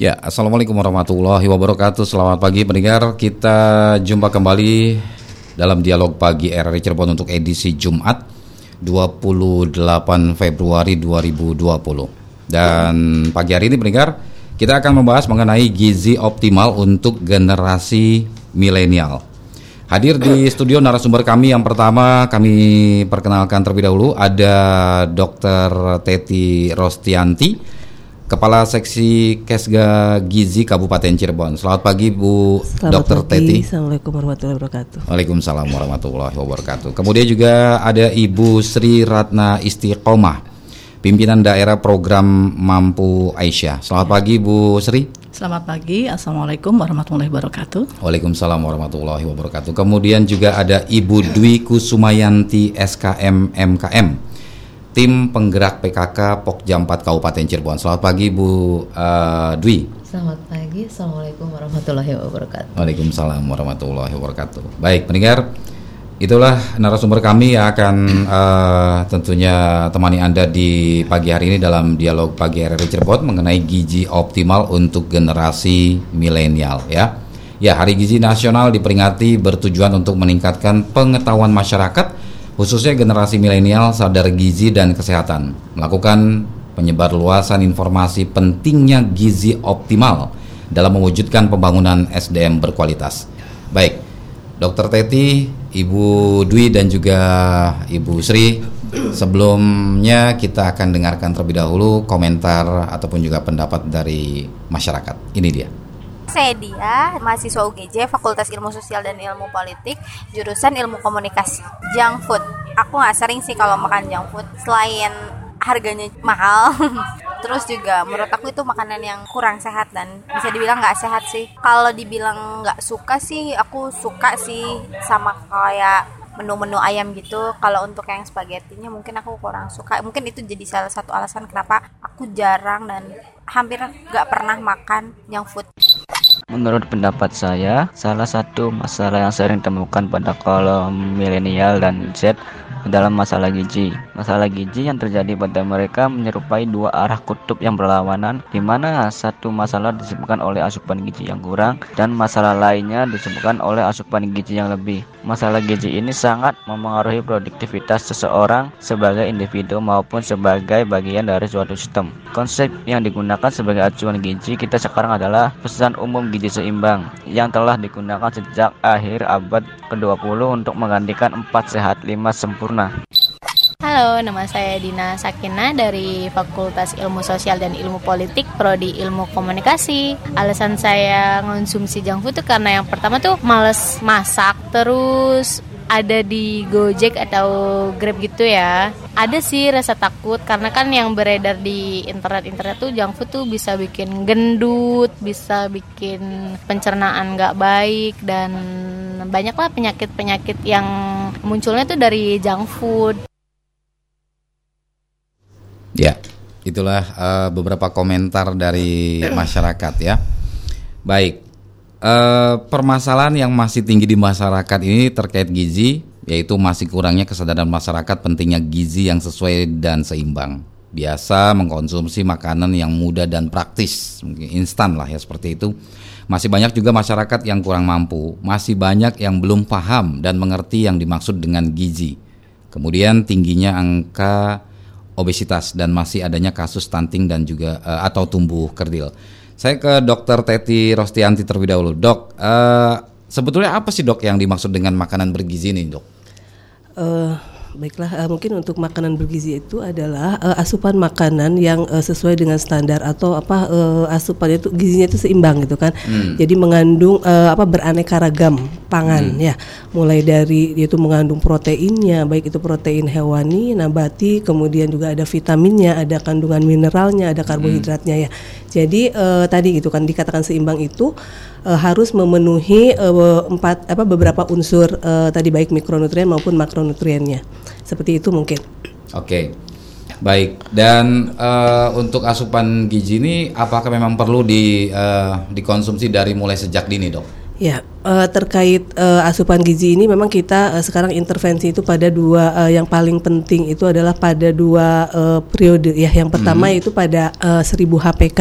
Ya, Assalamualaikum warahmatullahi wabarakatuh. Selamat pagi pendengar. Kita jumpa kembali dalam dialog pagi RRI Cirebon untuk edisi Jumat 28 Februari 2020 Dan pagi hari ini pendengar Kita akan membahas mengenai gizi optimal untuk generasi milenial. Hadir di studio narasumber kami yang pertama kami perkenalkan terlebih dahulu ada Dr. Teti Rostianti Kepala Seksi Kesga Gizi Kabupaten Cirebon. Selamat pagi Bu Dr. Teti. Assalamualaikum warahmatullahi wabarakatuh. Waalaikumsalam warahmatullahi wabarakatuh. Kemudian juga ada Ibu Sri Ratna Istiqomah, pimpinan daerah program Mampu Aisyah. Selamat pagi Bu Sri. Selamat pagi, Assalamualaikum warahmatullahi wabarakatuh. Waalaikumsalam warahmatullahi wabarakatuh. Kemudian juga ada Ibu Dwi Kusumayanti SKM MKM tim penggerak PKK Pokja 4 Kabupaten Cirebon. Selamat pagi Bu uh, Dwi. Selamat pagi, Assalamualaikum warahmatullahi wabarakatuh. Waalaikumsalam warahmatullahi wabarakatuh. Baik, pendengar, itulah narasumber kami yang akan uh, tentunya temani Anda di pagi hari ini dalam dialog pagi RRI Cirebon mengenai gizi optimal untuk generasi milenial ya. Ya, Hari Gizi Nasional diperingati bertujuan untuk meningkatkan pengetahuan masyarakat khususnya generasi milenial sadar gizi dan kesehatan, melakukan penyebar luasan informasi pentingnya gizi optimal dalam mewujudkan pembangunan SDM berkualitas. Baik, Dokter Teti, Ibu Dwi dan juga Ibu Sri, sebelumnya kita akan dengarkan terlebih dahulu komentar ataupun juga pendapat dari masyarakat. Ini dia. Saya dia, mahasiswa UGJ, Fakultas Ilmu Sosial dan Ilmu Politik, jurusan Ilmu Komunikasi. Junk food. Aku nggak sering sih kalau makan junk food. Selain harganya mahal, terus juga menurut aku itu makanan yang kurang sehat dan bisa dibilang nggak sehat sih. Kalau dibilang nggak suka sih, aku suka sih sama kayak menu-menu ayam gitu. Kalau untuk yang spagettinya mungkin aku kurang suka. Mungkin itu jadi salah satu alasan kenapa aku jarang dan hampir nggak pernah makan junk food Menurut pendapat saya, salah satu masalah yang sering ditemukan pada kaum milenial dan Z dalam masalah gizi. Masalah gizi yang terjadi pada mereka menyerupai dua arah kutub yang berlawanan, di mana satu masalah disebabkan oleh asupan gizi yang kurang dan masalah lainnya disebabkan oleh asupan gizi yang lebih. Masalah gizi ini sangat memengaruhi produktivitas seseorang sebagai individu maupun sebagai bagian dari suatu sistem. Konsep yang digunakan sebagai acuan gizi kita sekarang adalah pesan umum gizi seimbang yang telah digunakan sejak akhir abad ke-20 untuk menggantikan 4 sehat 5 sempurna. Halo, nama saya Dina Sakina dari Fakultas Ilmu Sosial dan Ilmu Politik, Prodi Ilmu Komunikasi. Alasan saya konsumsi junk food itu karena yang pertama tuh males masak, terus ada di Gojek atau Grab gitu ya. Ada sih rasa takut karena kan yang beredar di internet-internet tuh junk food tuh bisa bikin gendut, bisa bikin pencernaan nggak baik dan banyaklah penyakit-penyakit yang munculnya tuh dari junk food. Ya, itulah uh, beberapa komentar dari masyarakat ya. Baik, Uh, permasalahan yang masih tinggi di masyarakat ini terkait gizi, yaitu masih kurangnya kesadaran masyarakat pentingnya gizi yang sesuai dan seimbang. Biasa mengkonsumsi makanan yang mudah dan praktis, mungkin instan lah ya seperti itu. Masih banyak juga masyarakat yang kurang mampu, masih banyak yang belum paham dan mengerti yang dimaksud dengan gizi. Kemudian tingginya angka obesitas dan masih adanya kasus stunting dan juga uh, atau tumbuh kerdil. Saya ke Dokter Teti Rostianti terlebih dahulu. Dok, uh, sebetulnya apa sih dok yang dimaksud dengan makanan bergizi ini, dok? Uh, Baiklah, uh, mungkin untuk makanan bergizi itu adalah uh, asupan makanan yang uh, sesuai dengan standar atau apa uh, asupannya itu gizinya itu seimbang gitu kan. Hmm. Jadi mengandung uh, apa beraneka ragam pangan hmm. ya. Mulai dari itu mengandung proteinnya, baik itu protein hewani, nabati, kemudian juga ada vitaminnya, ada kandungan mineralnya, ada karbohidratnya hmm. ya. Jadi uh, tadi gitu kan dikatakan seimbang itu uh, harus memenuhi uh, empat apa beberapa unsur uh, tadi baik mikronutrien maupun makronutriennya. Seperti itu mungkin. Oke. Okay. Baik, dan uh, untuk asupan gizi ini apakah memang perlu di uh, dikonsumsi dari mulai sejak dini, Dok? Ya, uh, terkait uh, asupan gizi ini memang kita uh, sekarang intervensi itu pada dua uh, yang paling penting itu adalah pada dua uh, periode ya. Yang pertama Hmm. itu pada uh, 1000 HPK,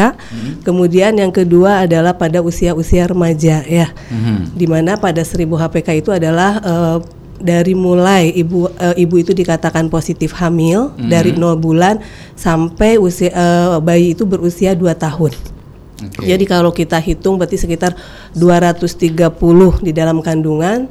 kemudian yang kedua adalah pada usia-usia remaja ya. Mhm. Di mana pada 1000 HPK itu adalah uh, dari mulai ibu uh, ibu itu dikatakan positif hamil dari 0 bulan sampai usia uh, bayi itu berusia 2 tahun. Oke. Jadi kalau kita hitung berarti sekitar 230 di dalam kandungan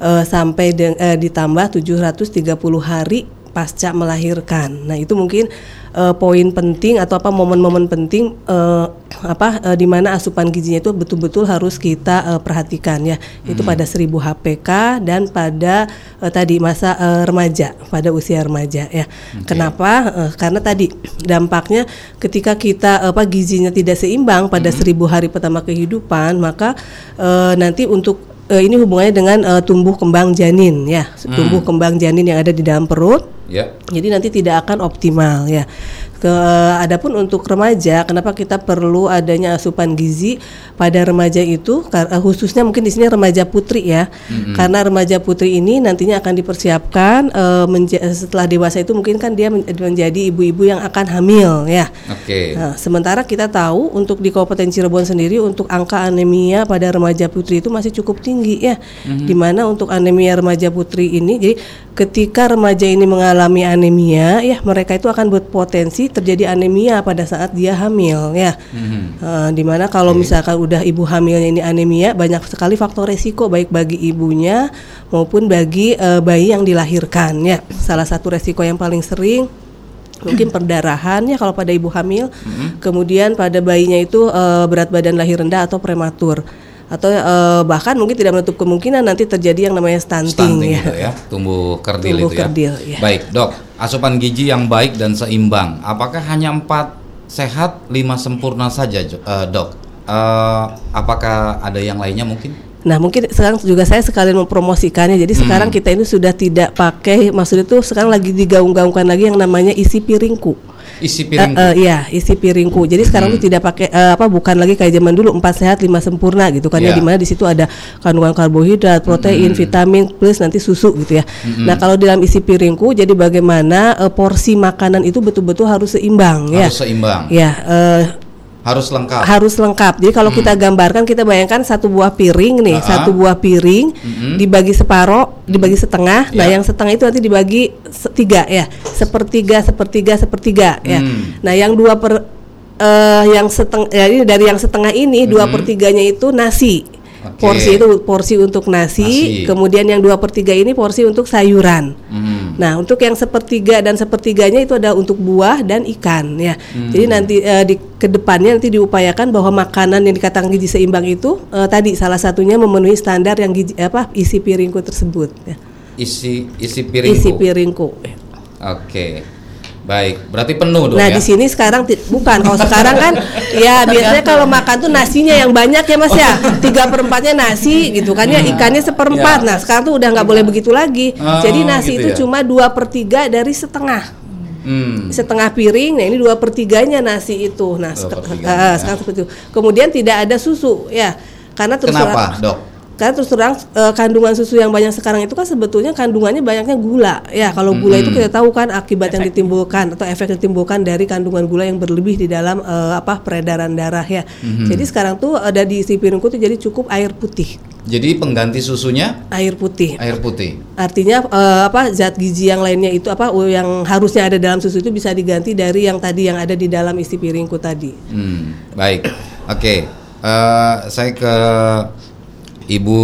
eh, sampai de- eh, ditambah 730 hari pasca melahirkan. Nah, itu mungkin eh, poin penting atau apa momen-momen penting eh, apa eh, di mana asupan gizinya itu betul-betul harus kita eh, perhatikan ya. Itu pada 1000 HPK dan pada eh, tadi masa eh, remaja, pada usia remaja ya. Kenapa? Eh, karena tadi dampaknya ketika kita apa gizinya tidak seimbang pada 1000 hari pertama kehidupan, maka eh, nanti untuk eh, ini hubungannya dengan eh, tumbuh kembang janin ya, tumbuh kembang janin yang ada di dalam perut. Ya. Jadi nanti tidak akan optimal ya. Ke adapun untuk remaja, kenapa kita perlu adanya asupan gizi pada remaja itu kar- eh, khususnya mungkin di sini remaja putri ya. Karena remaja putri ini nantinya akan dipersiapkan eh, menja- setelah dewasa itu mungkin kan dia men- menjadi ibu-ibu yang akan hamil ya. Oke. Nah, sementara kita tahu untuk di Kabupaten Cirebon sendiri untuk angka anemia pada remaja putri itu masih cukup tinggi ya. Di mana untuk anemia remaja putri ini jadi ketika remaja ini mengalami anemia ya mereka itu akan berpotensi terjadi anemia pada saat dia hamil ya. Eh, di mana kalau misalkan udah ibu hamilnya ini anemia banyak sekali faktor resiko baik bagi ibunya maupun bagi eh, bayi yang dilahirkan ya. Salah satu resiko yang paling sering mungkin perdarahan ya kalau pada ibu hamil. Kemudian pada bayinya itu eh, berat badan lahir rendah atau prematur atau eh, bahkan mungkin tidak menutup kemungkinan nanti terjadi yang namanya stunting, Stunting ya. itu ya, tumbuh kerdil Tumbuh itu ya. kerdil, ya. Baik, Dok. Asupan gizi yang baik dan seimbang, apakah hanya empat sehat, lima sempurna saja, eh, Dok? Eh, apakah ada yang lainnya mungkin? Nah mungkin sekarang juga saya sekalian mempromosikannya jadi sekarang kita ini sudah tidak pakai maksudnya itu sekarang lagi digaung-gaungkan lagi yang namanya isi piringku Isi. Eh, eh, iya, isi piringku. Jadi sekarang tuh tidak pakai eh, apa bukan lagi kayak zaman dulu empat sehat lima sempurna gitu kan ya Iya. di mana di situ ada kandungan karbohidrat, protein, vitamin plus nanti susu gitu ya. Nah, kalau dalam isi piringku jadi bagaimana eh, porsi makanan itu betul-betul harus seimbang ya. harus seimbang, Ya, eh, harus lengkap. harus lengkap. Jadi kalau kita gambarkan kita bayangkan satu buah piring nih, Ah. satu buah piring dibagi separoh, dibagi setengah. Nah, Ya. yang setengah itu nanti dibagi tiga ya, sepertiga, sepertiga, sepertiga ya. Hmm. Nah, yang dua per eh, yang setengah ya, ini dari yang setengah ini dua per tiganya itu nasi. Oke. Porsi itu porsi untuk nasi, Nasi. kemudian yang dua per tiga ini porsi untuk sayuran. Hmm. Nah, untuk yang sepertiga dan sepertiganya itu ada untuk buah dan ikan ya. Hmm. Jadi nanti eh, di ke depannya nanti diupayakan bahwa makanan yang dikatakan gizi seimbang itu eh, tadi salah satunya memenuhi standar yang gizi apa isi piringku tersebut. Ya. Isi isi piring. Isi piringku. Oke. Baik, berarti penuh dong Nah ya. di sini sekarang bukan kalau sekarang kan ya biasanya kalau makan tuh nasinya yang banyak ya mas ya tiga perempatnya nasi gitu kan ya ikannya seperempat Ya. nah sekarang tuh udah nggak boleh begitu lagi Oh, jadi nasi gitu itu ya. cuma dua per tiga dari setengah Hmm. setengah piring nah ini dua pertiganya nasi itu nah sek- ah, ya. sekarang seperti itu kemudian tidak ada susu ya karena terus Kenapa, terang- Dok? Karena terus terang eh, kandungan susu yang banyak sekarang itu kan sebetulnya kandungannya banyaknya gula ya kalau gula itu kita tahu kan akibat yang ditimbulkan atau efek yang ditimbulkan dari kandungan gula yang berlebih di dalam eh, apa peredaran darah ya jadi sekarang tuh ada di isi piringku tuh jadi cukup air putih Jadi pengganti susunya air putih air putih. Artinya eh, apa zat gizi yang lainnya itu apa uh, yang harusnya ada dalam susu itu bisa diganti dari yang tadi yang ada di dalam isi piringku tadi. Hmm, baik. Oke. Eh, saya ke Ibu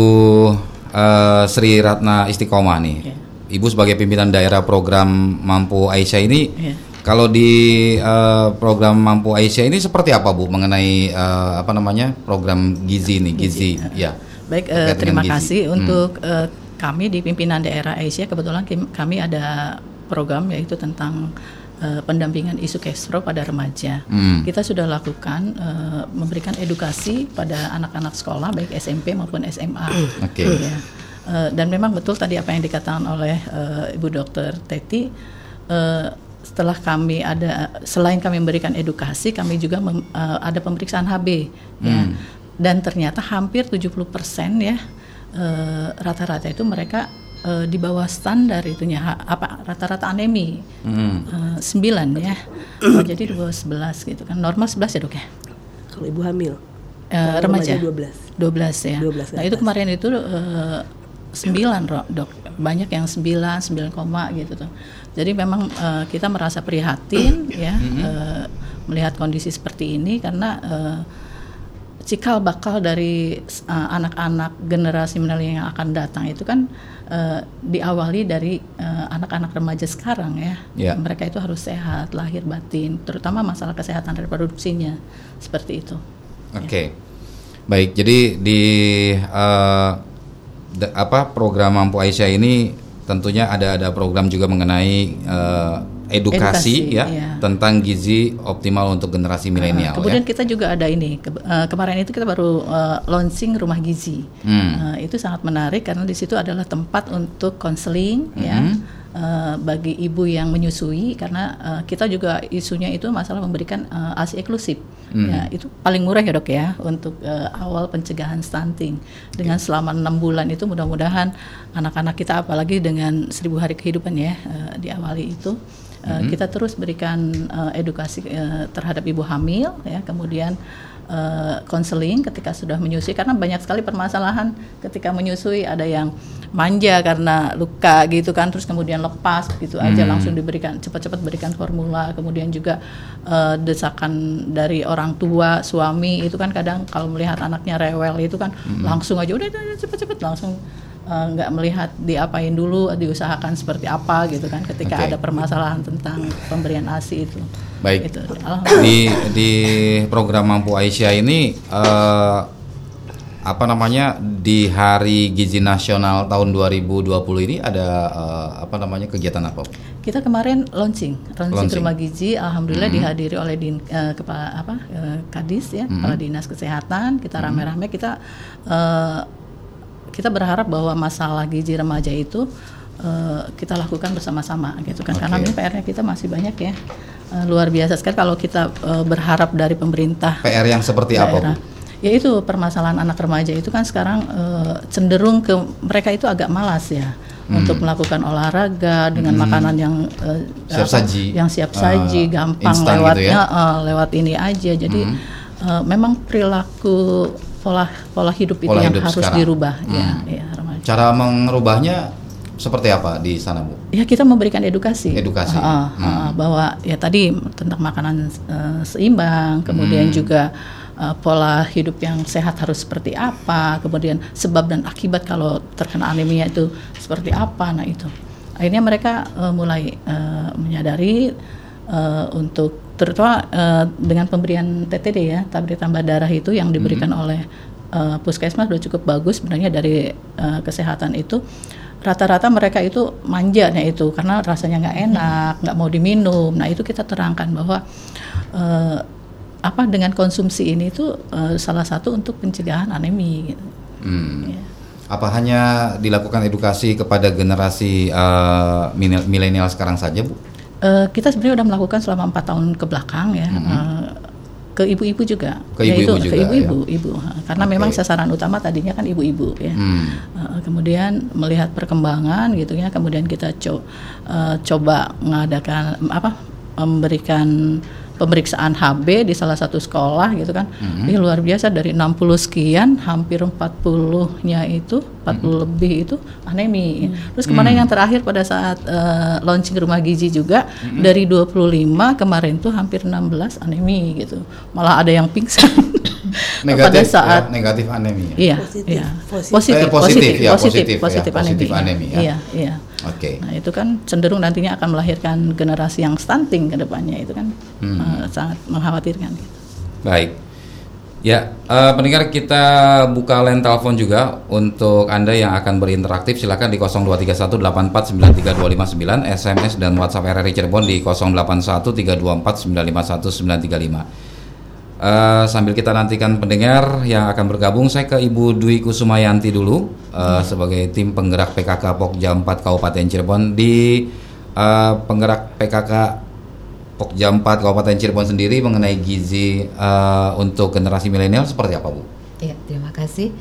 eh, Sri Ratna Istiqomah nih. Iya. Ibu sebagai pimpinan daerah program Mampu Aisyah ini Iya. kalau di eh, program Mampu Aisyah ini seperti apa Bu mengenai eh, apa namanya? program gizi nih, gizi, ya. Baik, Terkait terima gizi. kasih Hmm. untuk eh, kami di pimpinan daerah Asia. Kebetulan kami ada program yaitu tentang eh, pendampingan isu kestro pada remaja. Hmm. Kita sudah lakukan eh, memberikan edukasi pada anak-anak sekolah baik SMP maupun SMA. Oke. Ya. Eh, dan memang betul tadi apa yang dikatakan oleh eh, Ibu Dokter Teti. eh, setelah kami ada selain kami memberikan edukasi, kami juga mem- eh, ada pemeriksaan HB. Ya. Hmm. dan ternyata hampir 70% ya rata-rata itu mereka eh, di bawah standar itunya ha- apa rata-rata anemi Eh, 9 ya. Oh, jadi di bawah 11 gitu kan. Normal 11 ya, Dok ya? Kalau ibu hamil. Eh, Kalau remaja. 12. 12 ya. 12 ke nah, itu kemarin itu eh, 9 Ro- Dok. Banyak yang 9, 9 koma gitu tuh. Jadi memang eh, kita merasa prihatin ya eh, melihat kondisi seperti ini karena eh, cikal bakal dari anak-anak generasi milenial yang akan datang itu kan eh, diawali dari eh, anak-anak remaja sekarang ya. Ya. Mereka itu harus sehat lahir batin, terutama masalah kesehatan reproduksinya seperti itu. Oke. Baik, jadi di eh, da- apa program Mampu Aisyah ini tentunya ada ada program juga mengenai eh, edukasi, Edukasi, ya iya. tentang gizi optimal untuk generasi milenial Nah, kemudian ya. kita juga ada ini ke- eh, kemarin itu kita baru eh, launching rumah gizi. Hmm. Eh, itu sangat menarik karena di situ adalah tempat untuk konseling ya Hmm. eh, bagi ibu yang menyusui karena eh, kita juga isunya itu masalah memberikan eh, ASI eksklusif. Hmm. Ya, itu paling murah ya dok ya untuk eh, awal pencegahan stunting. Dengan selama enam bulan itu mudah-mudahan anak-anak kita apalagi dengan seribu hari kehidupan ya eh, diawali itu Uh, kita terus berikan uh, edukasi uh, terhadap ibu hamil ya. Kemudian uh, konseling ketika sudah menyusui karena banyak sekali permasalahan ketika menyusui. Ada yang manja karena luka gitu kan terus kemudian lepas gitu aja. Langsung diberikan cepat-cepat berikan formula. Kemudian juga uh, desakan dari orang tua suami itu kan kadang kalau melihat anaknya rewel itu kan langsung aja udah udah, udah, cepet-cepet langsung uh, nggak melihat diapain dulu diusahakan seperti apa gitu kan ketika Oke. ada permasalahan tentang pemberian ASI itu. Baik. Itu. Di di program Mampu Aisyah ini eh, apa namanya di Hari Gizi Nasional tahun 2020 ini ada eh, apa namanya kegiatan apa? Kita kemarin launching, launching, Launching. rumah gizi, alhamdulillah dihadiri oleh din, eh, kepala apa eh, kadis ya, kepala dinas kesehatan. Kita rame-rame kita eh, kita berharap bahwa masalah gizi remaja itu eh, kita lakukan bersama-sama gitu kan, karena Oke. ini PR-nya kita masih banyak ya, Eh, luar biasa sekali kalau kita eh, berharap dari pemerintah PR yang seperti apa, Bu? daerah. Ya itu permasalahan anak remaja itu kan sekarang eh, cenderung ke mereka itu agak malas ya untuk melakukan olahraga dengan makanan yang eh, Siap apa, saji. yang siap Eh, saji, gampang instan gitu lewatnya ya? eh, lewat ini aja. Jadi eh, memang perilaku pola pola hidup itu Pola yang hidup harus sekarang. dirubah ya, ya remaja. Cara merubahnya seperti apa di sana, Bu? Ya kita memberikan edukasi, Edukasi. Ah, Hmm. ah, bahwa ya tadi tentang makanan eh, seimbang, Hmm. kemudian juga eh, pola hidup yang sehat harus seperti apa, kemudian sebab dan akibat kalau terkena anemia itu seperti apa, nah itu. Akhirnya mereka eh, mulai eh, menyadari eh, untuk terutama eh, dengan pemberian TTD ya, tablet tambah darah itu yang diberikan Hmm. oleh eh, puskesmas sudah cukup bagus sebenarnya dari eh, kesehatan itu rata-rata mereka itu manjanya itu karena rasanya nggak enak, nggak mau diminum. Nah itu kita terangkan bahwa eh, apa dengan konsumsi ini itu eh, salah satu untuk pencegahan anemi. Gitu. Hmm. Ya. Apa hanya dilakukan edukasi kepada generasi mine- milenial sekarang saja, Bu? Eh, kita sebenarnya udah melakukan selama empat tahun ke belakang ya. eh, ke ibu-ibu juga. Ke Yaitu ibu-ibu juga, ke ibu-ibu, ibu. karena Oke. memang sasaran utama tadinya kan ibu-ibu ya. Hmm. Uh, kemudian melihat perkembangan gitu ya kemudian kita co- uh, coba mengadakan apa memberikan pemeriksaan HB di salah satu sekolah gitu kan. Ini luar biasa dari 60 sekian hampir 40-nya itu 40 lebih itu anemi. Terus kemarin yang terakhir pada saat uh, launching rumah gizi juga dari 25 kemarin tuh hampir 16 anemi gitu. Malah ada yang pingsan pada Negatif, saat ya, negatif anemia. Iya, Positif, iya. positif. Positif, Eh, positif, positif, ya, positif, positif, ya, positif positif anemia. anemia, ya. Iya, iya. Oke. Nah, itu kan cenderung nantinya akan melahirkan generasi yang stunting ke depannya itu kan Hmm. eh, sangat mengkhawatirkan. gitu. Baik. Ya, eh, pendengar kita buka line telepon juga untuk Anda yang akan berinteraktif silakan di 0231849329 SMS dan WhatsApp RRI Cirebon di 081324951935. Eh, sambil kita nantikan pendengar yang akan bergabung, saya ke Ibu Dwi Kusumayanti dulu eh, sebagai tim penggerak PKK Pokja 4 Kabupaten Cirebon di eh, penggerak PKK Pokja 4 Kabupaten Cirebon sendiri mengenai gizi eh, untuk generasi milenial seperti apa Bu? Ya, kasih.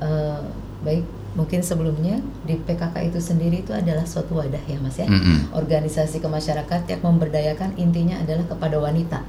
Uh, baik, mungkin sebelumnya di PKK itu sendiri itu adalah suatu wadah ya Mas ya. Mm-mm. Organisasi kemasyarakatan yang memberdayakan intinya adalah kepada wanita.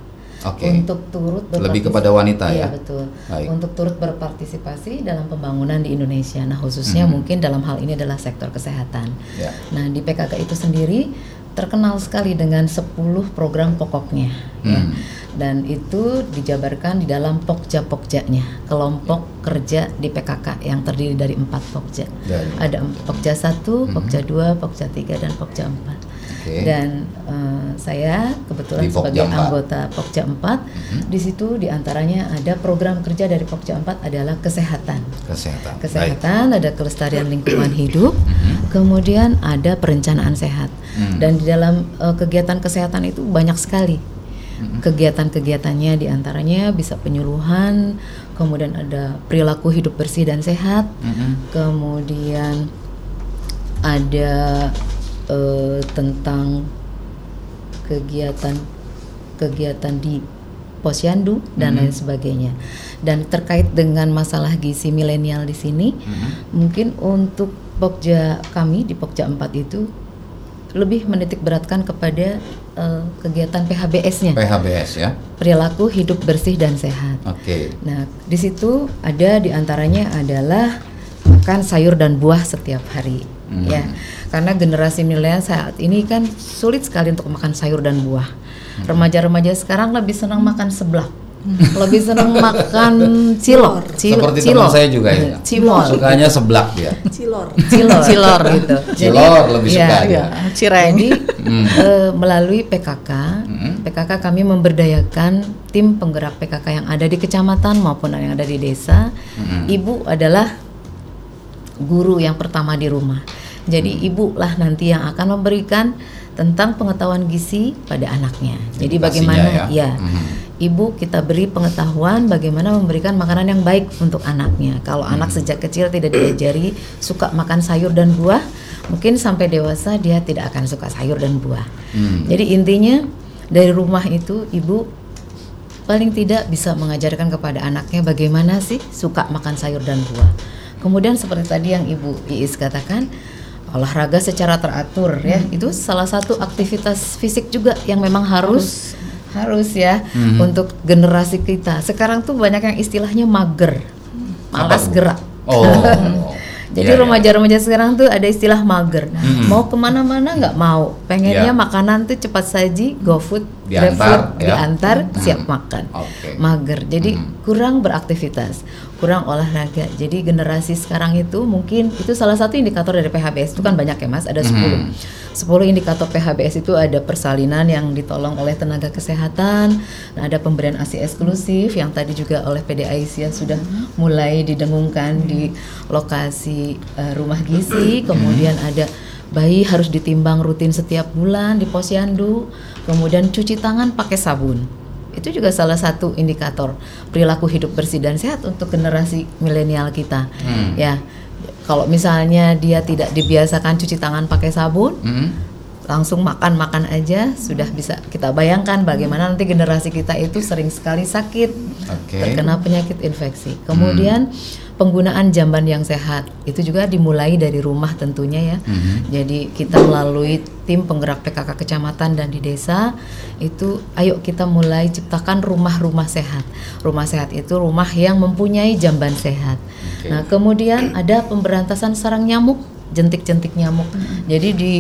Oke. Untuk turut Lebih kepada wanita Iya, ya? betul. Baik. Untuk turut berpartisipasi dalam pembangunan di Indonesia. Nah, khususnya Mhm. mungkin dalam hal ini adalah sektor kesehatan. Ya. Nah, di PKK itu sendiri terkenal sekali dengan 10 program pokoknya ya. Hmm. Dan itu dijabarkan di dalam pokja-pokjanya, kelompok kerja di PKK yang terdiri dari empat pokja. Dari- Ada em- pokja 1, Mhm. pokja 2, pokja 3 dan pokja 4. Oke. Dan eh, saya kebetulan Di Pokja sebagai 4. anggota Pokja 4, Mhm. di situ di antaranya ada program kerja dari Pokja 4 adalah kesehatan. Kesehatan. Baik. Kesehatan, ada kelestarian lingkungan hidup, Mhm. kemudian ada perencanaan sehat. Hmm. Dan di dalam eh, kegiatan kesehatan itu banyak sekali Mhm. kegiatan-kegiatannya di antaranya bisa penyuluhan, kemudian ada perilaku hidup bersih dan sehat, Mhm. kemudian ada eh, tentang kegiatan kegiatan di posyandu dan Mhm. lain sebagainya. Dan terkait dengan masalah gizi milenial di sini, Mhm. mungkin untuk Pokja kami di Pokja 4 itu lebih menitik beratkan kepada eh, kegiatan PHBS-nya, PHBS ya. perilaku hidup bersih dan sehat. Oke. Nah, di situ ada di antaranya adalah makan sayur dan buah setiap hari, Hmm. ya. Karena generasi milenial saat ini kan sulit sekali untuk makan sayur dan buah. Hmm. Remaja-remaja sekarang lebih senang makan seblak, lebih senang makan cilok, cil- Seperti teman cilok. saya juga ya. Cimol, Sukanya seblak dia. Cilor. cilor, Cilor. gitu. Cilor lebih ya, suka Iya, dia. cireng. Jadi Hmm. eh, melalui PKK, Hmm. PKK kami memberdayakan tim penggerak PKK yang ada di kecamatan maupun yang ada di desa. Hmm. Ibu adalah guru yang pertama di rumah. Jadi Hmm. ibu lah nanti yang akan memberikan tentang pengetahuan gizi pada anaknya. Jadi Edukasinya bagaimana ya. ya, Mhm. ibu kita beri pengetahuan bagaimana memberikan makanan yang baik untuk anaknya. Kalau Hmm. anak sejak kecil tidak diajari suka makan sayur dan buah, mungkin sampai dewasa dia tidak akan suka sayur dan buah. Hmm. Jadi intinya dari rumah itu ibu paling tidak bisa mengajarkan kepada anaknya bagaimana sih suka makan sayur dan buah. Kemudian seperti tadi yang Ibu Iis katakan olahraga secara teratur ya itu salah satu aktivitas fisik juga yang memang harus harus, ya Hmm. untuk generasi kita. Sekarang tuh banyak yang istilahnya mager, malas Apa, gerak. Oh. Jadi Iya, iya. remaja-remaja sekarang tuh ada istilah mager. Mm-mm. Mau ke mana-mana nggak mau. Pengennya Iya. makanan tuh cepat saji, GoFood, Diantar, GrabFood, ya. diantar, Mm. siap makan. Oke. Mager. Jadi Mm. kurang beraktivitas, kurang olahraga. Jadi generasi sekarang itu mungkin itu salah satu indikator dari PHBS itu kan banyak ya Mas, ada 10. Mm. 10 indikator PHBS itu ada persalinan yang ditolong oleh tenaga kesehatan, nah, ada pemberian ASI eksklusif yang tadi juga oleh PD Aisyah sudah mulai didengungkan di lokasi eh, rumah gizi, kemudian ada bayi harus ditimbang rutin setiap bulan di posyandu, kemudian cuci tangan pakai sabun. Itu juga salah satu indikator perilaku hidup bersih dan sehat untuk generasi milenial kita. Hmm. Ya. Kalau misalnya dia tidak dibiasakan cuci tangan pakai sabun, Hmm. Langsung makan-makan aja sudah bisa kita bayangkan bagaimana nanti generasi kita itu sering sekali sakit Oke. terkena penyakit infeksi. Kemudian penggunaan jamban yang sehat itu juga dimulai dari rumah tentunya ya. Mhm. Jadi kita melalui tim penggerak PKK kecamatan dan di desa itu ayo kita mulai ciptakan rumah-rumah sehat. Rumah sehat itu rumah yang mempunyai jamban sehat. Oke. Nah, kemudian ada pemberantasan sarang nyamuk, jentik-jentik nyamuk. Jadi di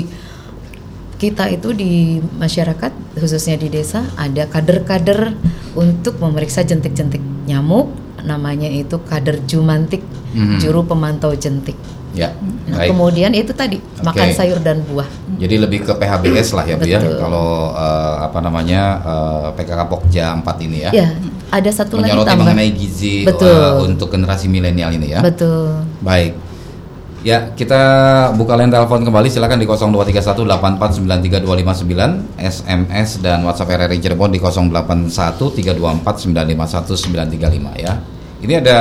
kita itu di masyarakat khususnya di desa ada kader-kader untuk memeriksa jentik-jentik nyamuk namanya itu kader jumantik Mhm. juru pemantau jentik Ya. nah, Baik. kemudian itu tadi makan Oke. sayur dan buah Jadi lebih ke PHBS lah ya Bu ya. Kalau eh, apa namanya eh, PKK Pokja 4 ini ya. ya ada satu lagi Menyoroti tambah mengenai gizi Betul. eh, untuk generasi milenial ini ya. betul Baik. Ya, kita buka line telepon kembali. Silakan di 0231849329 SMS dan WhatsApp RRI Cirebon di 081324951935 ya. Ini ada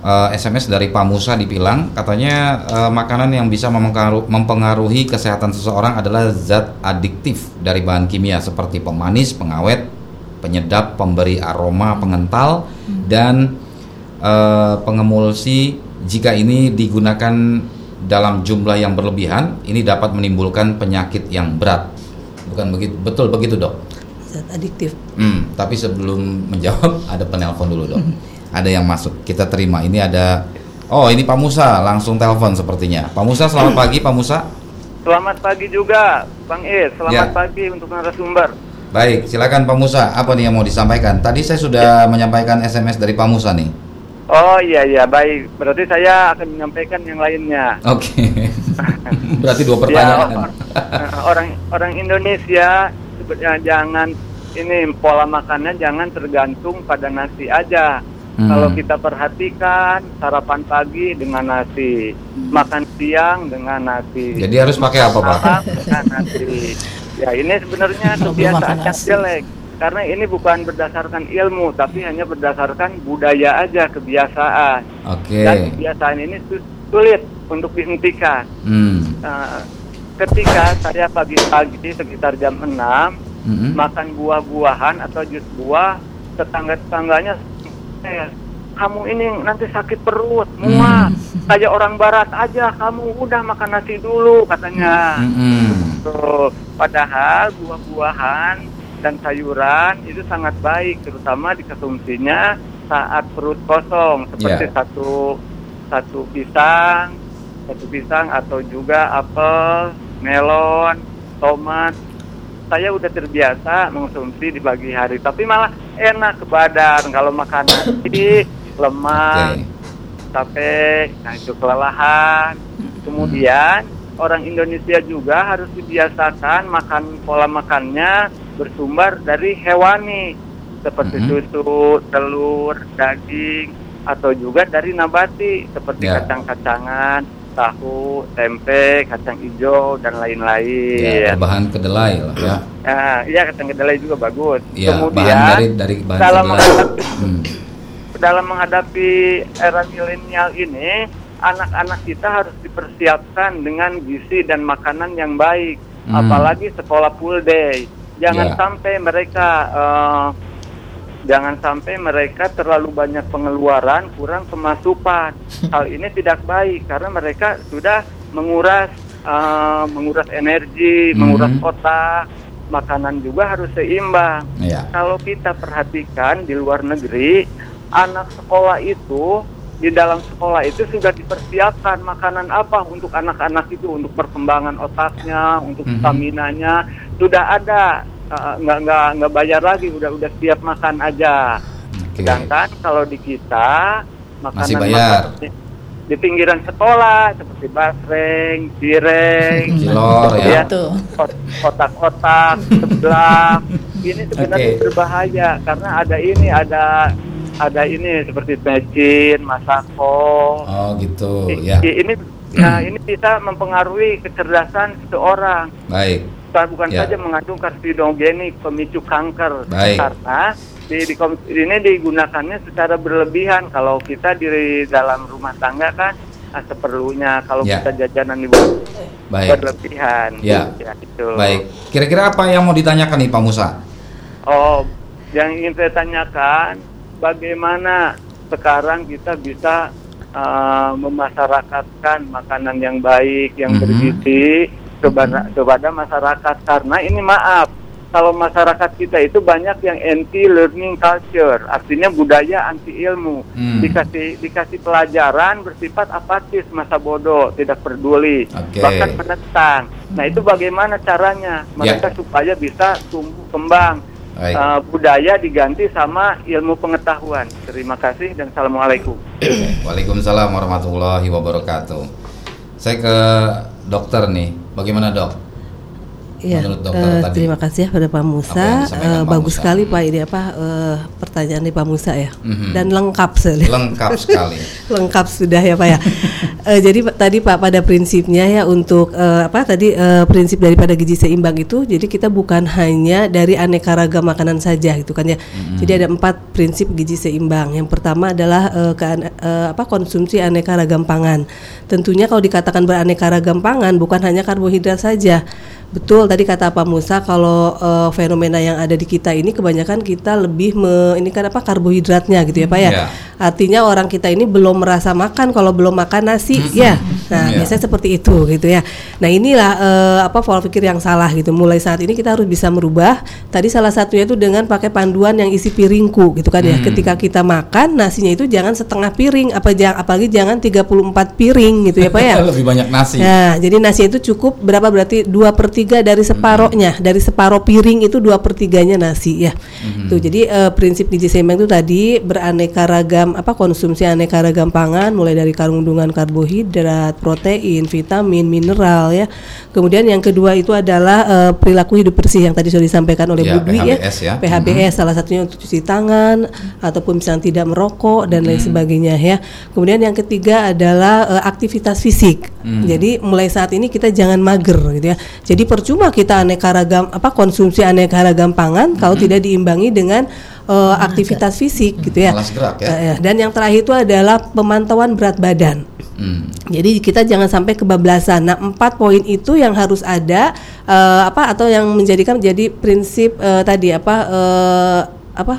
eh, SMS dari Pak Musa di Pilang. Katanya eh, makanan yang bisa mempengaruhi, kesehatan seseorang adalah zat adiktif dari bahan kimia seperti pemanis, pengawet, penyedap, pemberi aroma, pengental dan eh, pengemulsi jika ini digunakan dalam jumlah yang berlebihan ini dapat menimbulkan penyakit yang berat. Bukan begitu? Betul begitu, Dok? Zat adiktif. Hmm, tapi sebelum menjawab ada penelpon dulu, Dok. Ada yang masuk. Kita terima. Ini ada Oh, ini Pak Musa langsung telepon sepertinya. Pak Musa, selamat pagi, Pak Musa. Selamat pagi juga, Bang Is. Selamat Ya. pagi untuk narasumber. Baik, silakan Pak Musa. Apa nih yang mau disampaikan? Tadi saya sudah menyampaikan SMS dari Pak Musa nih. Oh iya iya baik. Berarti saya akan menyampaikan yang lainnya. Oke. Berarti dua Ya, pertanyaan. or- orang orang Indonesia sebenarnya jangan ini pola makannya jangan tergantung pada nasi aja. Hmm. Kalau kita perhatikan sarapan pagi dengan nasi, makan siang dengan nasi. Jadi harus pakai apa, Pak? dengan nasi. Ya ini sebenarnya kebiasaan makan yang jelek. Karena ini bukan berdasarkan ilmu, tapi hanya berdasarkan budaya aja, kebiasaan. Oke. Dan kebiasaan ini su- sulit untuk dihentikan. Hmm. Nah, ketika saya pagi-pagi sekitar jam 6 Mm-mm. makan buah-buahan atau jus buah, tetangga-tetangganya eh, kamu ini nanti sakit perut, mual. Kayak orang barat aja, kamu udah makan nasi dulu katanya. Mm-mm. Tuh, padahal buah-buahan dan sayuran itu sangat baik, terutama dikonsumsinya saat perut kosong, seperti Ya. satu satu pisang, satu pisang atau juga apel, melon, tomat. Saya udah terbiasa mengonsumsi di pagi hari, tapi malah enak ke badan kalau makan nasi, lemak, capek, nah itu kelelahan. Kemudian orang Indonesia juga harus dibiasakan makan pola makannya bersumber dari hewani seperti Mhm. susu, telur, daging atau juga dari nabati seperti Ya. kacang-kacangan, tahu, tempe, kacang hijau dan Ya, lain-lain. berbahan kedelai lah ya. Nah, iya kacang kedelai juga bagus. Ya, Kemudian bahan dari dari bahan dalam kedelai. menghadapi Hmm. dalam menghadapi era milenial ini, anak-anak kita harus dipersiapkan dengan gizi dan makanan yang baik, Hmm. apalagi sekolah full day. Jangan Ya. sampai mereka eh, jangan sampai mereka terlalu banyak pengeluaran, kurang pemasukan. Hal ini tidak baik karena mereka sudah menguras eh, menguras energi, Hmm. menguras otak. Makanan juga harus seimbang Ya. kalau kita perhatikan di luar negeri, anak sekolah itu di dalam sekolah itu sudah dipersiapkan makanan apa untuk anak-anak itu untuk perkembangan otaknya, untuk Mhm. stamina-nya sudah ada Uh, nggak nggak nggak bayar lagi udah udah siap makan aja. Oke. Sedangkan kalau di kita makanan Masih bayar. makanan di pinggiran sekolah seperti basreng, cireng, Cilor ya. kot- kotak-kotak sebelah ini sebenarnya Oke. berbahaya karena ada ini ada ada ini seperti mecin, masako. Oh gitu I- ya. Ini nah ini bisa mempengaruhi kecerdasan seseorang. Baik. Bukan bukan Ya. saja mengandung karsinogenik pemicu kanker Baik. karena di, di ini digunakannya secara berlebihan kalau kita di dalam rumah tangga kan ah, seperlunya kalau Ya. kita jajanan di bawah Baik. berlebihan Ya. itu Baik. Kira-kira apa yang mau ditanyakan nih Pak Musa? oh yang ingin saya tanyakan bagaimana sekarang kita bisa uh, memasarakatkan makanan yang baik yang Mhm. bergizi kepada kepada masyarakat? Karena ini maaf kalau masyarakat kita itu banyak yang anti learning culture artinya budaya anti ilmu Hmm. dikasih dikasih pelajaran bersifat apatis masa bodoh tidak peduli Oke. bahkan menentang nah itu bagaimana caranya? Mereka supaya bisa tumbuh kembang Baik. Uh, budaya diganti sama ilmu pengetahuan terima kasih dan assalamualaikum Waalaikumsalam warahmatullahi wabarakatuh. Saya ke dokter nih. Bagaimana dok? Iya, Menurut dokter eh, tadi. terima kasih ya pada Pak Musa. Eh, Pak bagus Musa? sekali Pak ini apa eh, pertanyaan dari Pak Musa ya, Mhm. dan lengkap sekali. Lengkap sekali. lengkap sudah ya Pak ya. Eh, jadi tadi Pak pada prinsipnya ya untuk eh, apa tadi eh, prinsip daripada gizi seimbang itu, jadi kita bukan hanya dari aneka ragam makanan saja gitu kan ya. Jadi ada empat prinsip gizi seimbang. Yang pertama adalah eh, keane- eh, apa konsumsi aneka ragam pangan. Tentunya kalau dikatakan beraneka ragam pangan bukan hanya karbohidrat saja. Betul tadi kata Pak Musa kalau eh, fenomena yang ada di kita ini kebanyakan kita lebih me, ini kan apa karbohidratnya gitu ya Pak ya. Ya. Artinya orang kita ini belum merasa makan kalau belum makan nasi ya. Nah, Ya. biasanya seperti itu gitu ya. Nah, inilah eh, apa pola pikir yang salah gitu. Mulai saat ini kita harus bisa merubah. Tadi salah satunya itu dengan pakai panduan yang isi piringku gitu kan ya. Ketika kita makan nasinya itu jangan setengah piring apa jangan apalagi jangan 34 piring gitu ya Pak ya. Lebih banyak nasi. Nah, jadi nasi itu cukup berapa berarti dua per tiga dari separohnya, dari separoh piring itu dua per tiganya nasi ya. Tuh, jadi eh, prinsip gizi seimbang itu tadi beraneka ragam apa konsumsi aneka ragam pangan, mulai dari kandungan karbohidrat, protein, vitamin, mineral ya. Kemudian yang kedua itu adalah eh, perilaku hidup bersih yang tadi sudah disampaikan oleh Ya, Bu Dwi PHBS ya. PHBS salah satunya untuk cuci tangan ataupun misalnya tidak merokok dan lain sebagainya ya. Kemudian yang ketiga adalah eh, aktivitas fisik. Jadi mulai saat ini kita jangan mager gitu ya. Jadi percuma kita aneka ragam apa konsumsi aneka ragam pangan kalau tidak diimbangi dengan eh, aktivitas fisik gitu ya. Malas gerak ya. Eh, ya. Dan yang terakhir itu adalah pemantauan berat badan. Hmm. Jadi kita jangan sampai kebablasan. Nah, empat poin itu yang harus ada eh, apa atau yang menjadikan jadi prinsip eh, tadi apa eh, apa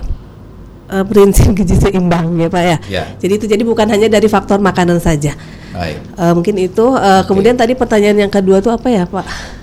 eh, prinsip gizi seimbang ya Pak ya. Ya. Jadi itu jadi bukan hanya dari faktor makanan saja. Baik. Eh, mungkin itu eh, kemudian tadi pertanyaan yang kedua itu apa ya Pak?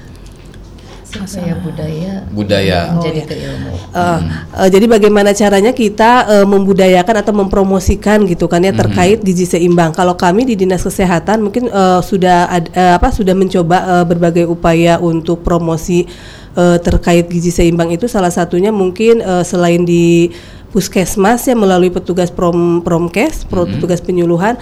Supaya budaya Budaya. menjadi keilmu. Eh, eh, jadi bagaimana caranya kita eh, membudayakan atau mempromosikan gitu kan ya terkait gizi seimbang. Kalau kami di dinas kesehatan mungkin eh, sudah ad- eh, apa sudah mencoba eh, berbagai upaya untuk promosi eh, terkait gizi seimbang itu salah satunya mungkin eh, selain di puskesmas ya melalui petugas prom promkes, pro- petugas penyuluhan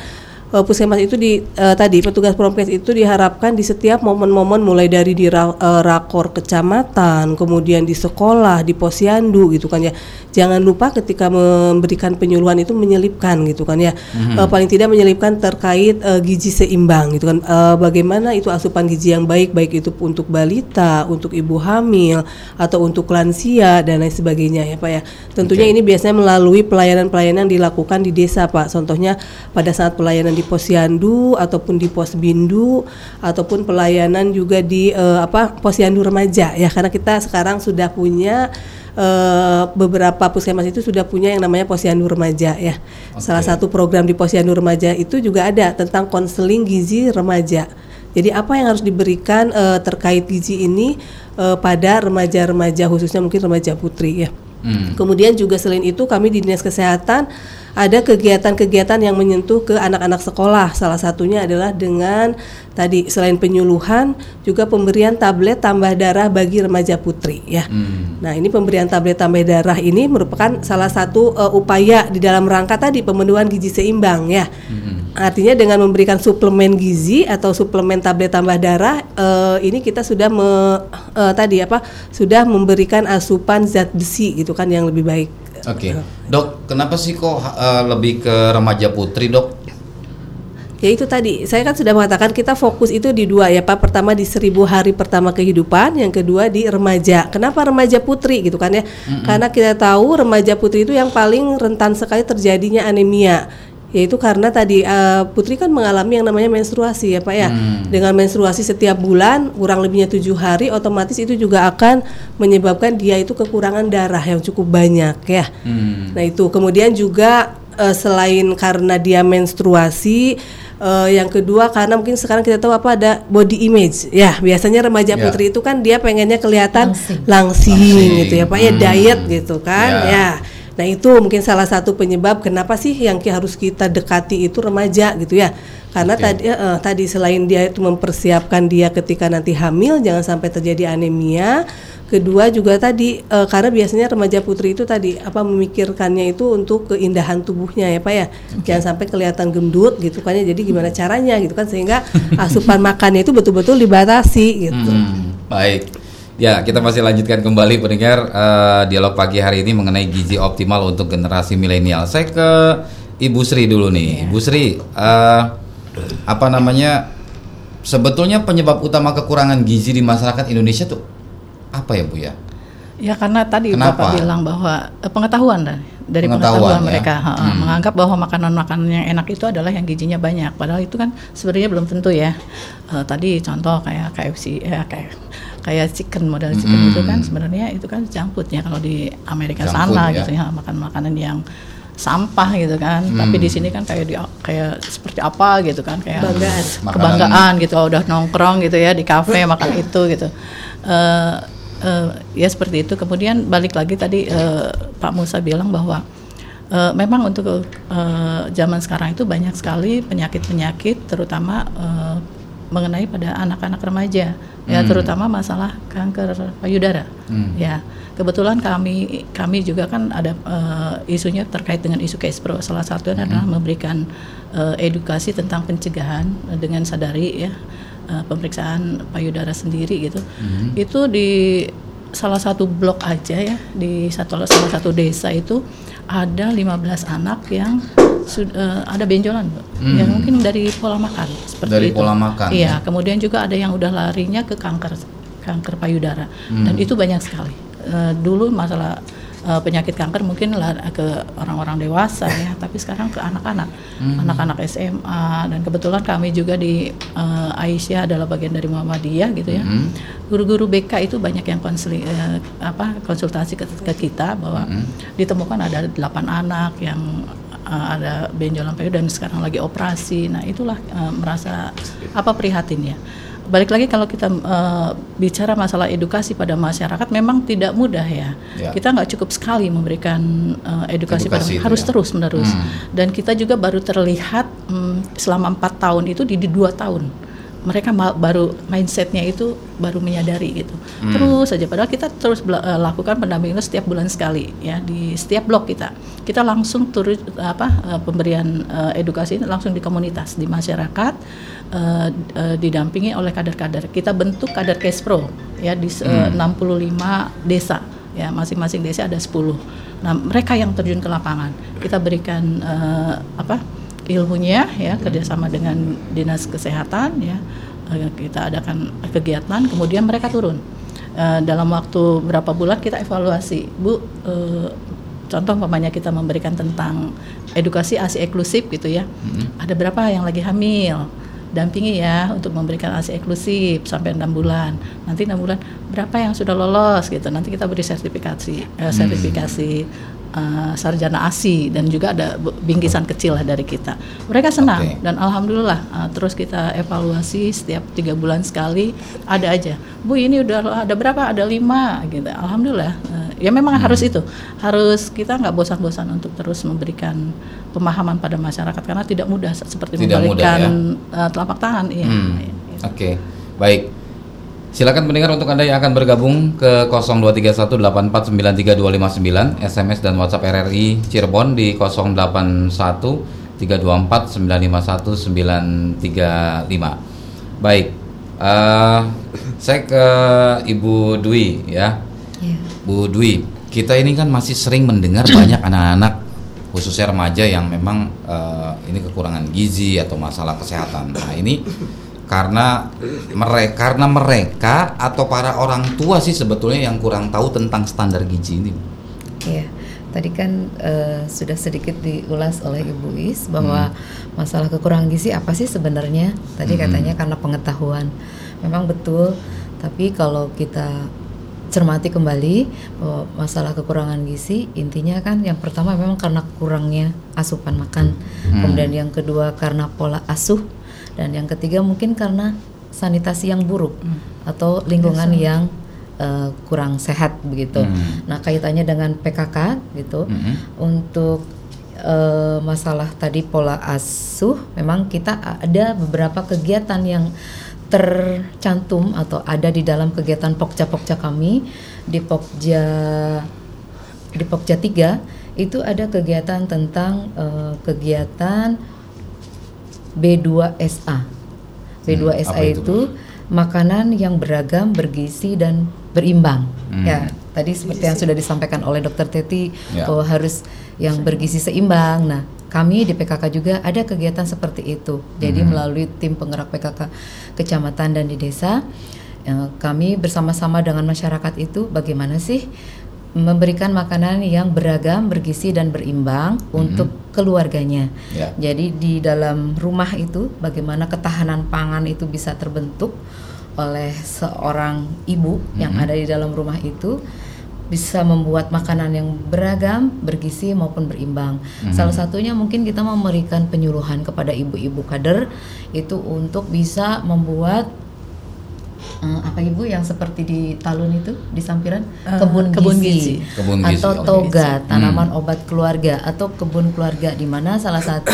eh, puskesmas itu di eh, tadi petugas promkes itu diharapkan di setiap momen-momen mulai dari di ra- eh, rakor kecamatan, kemudian di sekolah, di posyandu gitu kan ya. Jangan lupa ketika memberikan penyuluhan itu menyelipkan gitu kan ya. Eh, paling tidak menyelipkan terkait eh, gizi seimbang gitu kan. Eh, bagaimana itu asupan gizi yang baik baik itu untuk balita, untuk ibu hamil atau untuk lansia dan lain sebagainya ya Pak ya. Tentunya ini biasanya melalui pelayanan-pelayanan yang dilakukan di desa Pak. Contohnya pada saat pelayanan di posyandu ataupun di posbindu ataupun pelayanan juga di eh, apa posyandu remaja ya karena kita sekarang sudah punya eh, beberapa puskesmas itu sudah punya yang namanya posyandu remaja ya. Salah satu program di posyandu remaja itu juga ada tentang konseling gizi remaja. Jadi apa yang harus diberikan eh, terkait gizi ini eh, pada remaja-remaja khususnya mungkin remaja putri ya. Hmm. Kemudian juga selain itu kami di Dinas Kesehatan ada kegiatan-kegiatan yang menyentuh ke anak-anak sekolah. Salah satunya adalah dengan tadi selain penyuluhan juga pemberian tablet tambah darah bagi remaja putri ya. Hmm. Nah, ini pemberian tablet tambah darah ini merupakan salah satu eh, upaya di dalam rangka tadi pemenuhan gizi seimbang ya. Artinya dengan memberikan suplemen gizi atau suplemen tablet tambah darah eh, ini kita sudah me- eh, tadi apa? sudah memberikan asupan zat besi gitu kan yang lebih baik. Oke. Dok, kenapa sih kok eh, lebih ke remaja putri, Dok? Ya itu tadi, saya kan sudah mengatakan kita fokus itu di dua ya Pak. Pertama di seribu hari pertama kehidupan, yang kedua di remaja. Kenapa remaja putri gitu kan ya? Karena kita tahu remaja putri itu yang paling rentan sekali terjadinya anemia. Yaitu karena tadi eh, putri kan mengalami yang namanya menstruasi ya Pak ya. Dengan menstruasi setiap bulan kurang lebihnya tujuh hari, otomatis itu juga akan menyebabkan dia itu kekurangan darah yang cukup banyak ya. Nah itu kemudian juga eh, selain karena dia menstruasi, eh, yang kedua karena mungkin sekarang kita tahu apa ada body image. Ya biasanya remaja Ya. putri itu kan dia pengennya kelihatan Langsing. langsing, Langsing. gitu ya pak ya Hmm. diet gitu kan Ya. ya. Nah itu mungkin salah satu penyebab kenapa sih yang harus kita dekati itu remaja gitu ya. Karena Oke. tadi eh, tadi selain dia itu mempersiapkan dia ketika nanti hamil jangan sampai terjadi anemia. Kedua juga tadi eh, karena biasanya remaja putri itu tadi apa memikirkannya itu untuk keindahan tubuhnya ya Pak ya. Jangan sampai kelihatan gendut gitu kan ya. Jadi gimana caranya gitu kan sehingga asupan makannya itu betul-betul dibatasi gitu. Hmm, baik. Ya, kita masih lanjutkan kembali pendengar eh, dialog pagi hari ini mengenai gizi optimal untuk generasi milenial. Saya ke Ibu Sri dulu nih. Ibu Sri, eh, apa namanya? Sebetulnya penyebab utama kekurangan gizi di masyarakat Indonesia tuh apa ya, Bu ya? Ya karena tadi Kenapa? Bapak bilang bahwa eh, pengetahuan dari, dari Pengetahuan, pengetahuan, ya. mereka ha, Hmm. menganggap bahwa makanan-makanan yang enak itu adalah yang gizinya banyak. Padahal itu kan sebenarnya belum tentu ya. Eh, tadi contoh kayak KFC ya kayak kayak chicken model chicken Mm. itu kan sebenarnya itu kan junk ya kalau di Amerika Junk sana food, ya. gitu ya makan makanan yang sampah gitu kan Hmm. tapi di sini kan kayak di kayak seperti apa gitu kan kayak Kebanggaan. kebanggaan gitu udah nongkrong gitu ya di kafe makan itu gitu Eh, eh, ya seperti itu kemudian balik lagi tadi eh, Pak Musa bilang bahwa eh, memang untuk eh, zaman sekarang itu banyak sekali penyakit-penyakit terutama eh, mengenai pada anak-anak remaja ya Hmm. terutama masalah kanker payudara. Hmm. ya kebetulan kami kami juga kan ada eh, isunya terkait dengan isu Kespro salah satunya adalah memberikan eh, edukasi tentang pencegahan dengan sadari ya eh, pemeriksaan payudara sendiri gitu. Itu di salah satu blok aja ya di satu salah satu desa itu ada 15 anak yang eh, ada benjolan Bu. Hmm. ya mungkin dari pola makan seperti Dari itu. pola makan, iya ya. kemudian juga ada yang udah larinya ke kanker kanker payudara Hmm. dan itu banyak sekali Eh, dulu masalah eh, penyakit kanker mungkin lah ke orang-orang dewasa ya tapi sekarang ke anak-anak Hmm. anak-anak SMA dan kebetulan kami juga di eh, Aisyah adalah bagian dari Muhammadiyah gitu ya Hmm. guru-guru BK itu banyak yang konseling eh, apa konsultasi ke, ke kita bahwa Hmm. ditemukan ada delapan anak yang eh, ada benjolan payudara dan sekarang lagi operasi nah itulah eh, merasa apa prihatin ya balik lagi kalau kita eh, bicara masalah edukasi pada masyarakat memang tidak mudah ya, Ya. kita nggak cukup sekali memberikan eh, edukasi, pada Edukasi itu harus ya. terus menerus Hmm. dan kita juga baru terlihat mm, selama empat tahun itu di, di dua tahun mereka baru mindsetnya itu baru menyadari gitu Hmm. terus saja padahal kita terus eh, lakukan pendampingan setiap bulan sekali ya di setiap blok kita kita langsung turun apa pemberian eh, edukasi langsung di komunitas di masyarakat eh, eh, didampingi oleh kader-kader. Kita bentuk kader Kespro ya di se- Hmm. 65 desa ya masing-masing desa ada 10 nah mereka yang terjun ke lapangan. Kita berikan eh, apa ilmunya ya kerjasama dengan dinas kesehatan ya kita adakan kegiatan kemudian mereka turun. Eh, dalam waktu berapa bulan kita evaluasi. Bu eh, contoh umpamanya kita memberikan tentang edukasi asi eksklusif gitu ya. Ada berapa yang lagi hamil dampingi ya untuk memberikan asi eksklusif sampai enam bulan nanti enam bulan berapa yang sudah lolos gitu nanti kita beri sertifikasi eh, sertifikasi eh, sarjana ASI dan juga ada bingkisan kecil lah dari kita. Mereka senang Oke. dan alhamdulillah eh, terus kita evaluasi setiap tiga bulan sekali ada aja. Bu ini udah ada berapa? Ada lima gitu. Alhamdulillah. Eh, ya memang harus itu harus kita nggak bosan-bosan untuk terus memberikan pemahaman pada masyarakat karena tidak mudah se- seperti Tidak mudah, membalikan eh, telapak tangan. Iya. Hmm. Iya. Oke, baik. Silakan pendengar untuk Anda yang akan bergabung ke 023184932259 SMS dan WhatsApp RRI Cirebon di 081324951935. Baik. eh, saya ke Ibu Dwi ya. Bu Dwi, kita ini kan masih sering mendengar banyak anak-anak khususnya remaja yang memang eh, ini kekurangan gizi atau masalah kesehatan. Nah ini karena mereka karena mereka atau para orang tua sih sebetulnya yang kurang tahu tentang standar gizi ini. Iya, tadi kan eh, sudah sedikit diulas oleh Ibu Is bahwa masalah kekurangan gizi apa sih sebenarnya? Tadi Hmm. katanya karena pengetahuan. Memang betul, tapi kalau kita cermati kembali bahwa masalah kekurangan gizi intinya kan yang pertama memang karena kurangnya asupan makan, Hmm. kemudian yang kedua karena pola asuh dan yang ketiga mungkin karena sanitasi yang buruk atau lingkungan yang eh, kurang sehat begitu. Hmm. Nah, kaitannya dengan PKK gitu. Mhm. Untuk eh, masalah tadi pola asuh memang kita ada beberapa kegiatan yang tercantum atau ada di dalam kegiatan Pokja-Pokja kami di Pokja di Pokja 3 itu ada kegiatan tentang eh, kegiatan B2SA. B2SA apa itu, itu, makanan yang beragam, bergizi dan berimbang. Hmm. Ya, tadi seperti yang sudah disampaikan oleh Dokter Teti Ya. bahwa harus yang bergizi seimbang. Nah, kami di PKK juga ada kegiatan seperti itu. Jadi Hmm. melalui tim penggerak PKK kecamatan dan di desa, eh, kami bersama-sama dengan masyarakat itu bagaimana sih memberikan makanan yang beragam, bergizi dan berimbang untuk keluarganya. Ya. Jadi di dalam rumah itu bagaimana ketahanan pangan itu bisa terbentuk oleh seorang ibu yang ada di dalam rumah itu bisa membuat makanan yang beragam, bergizi maupun berimbang. Salah satunya mungkin kita memberikan penyuluhan kepada ibu-ibu kader itu untuk bisa membuat eh, apa ibu yang seperti di talun itu di sampiran Eh, kebun, kebun gizi, gizi. Kebun gizi, atau toga Hmm. tanaman obat keluarga atau kebun keluarga di mana salah satu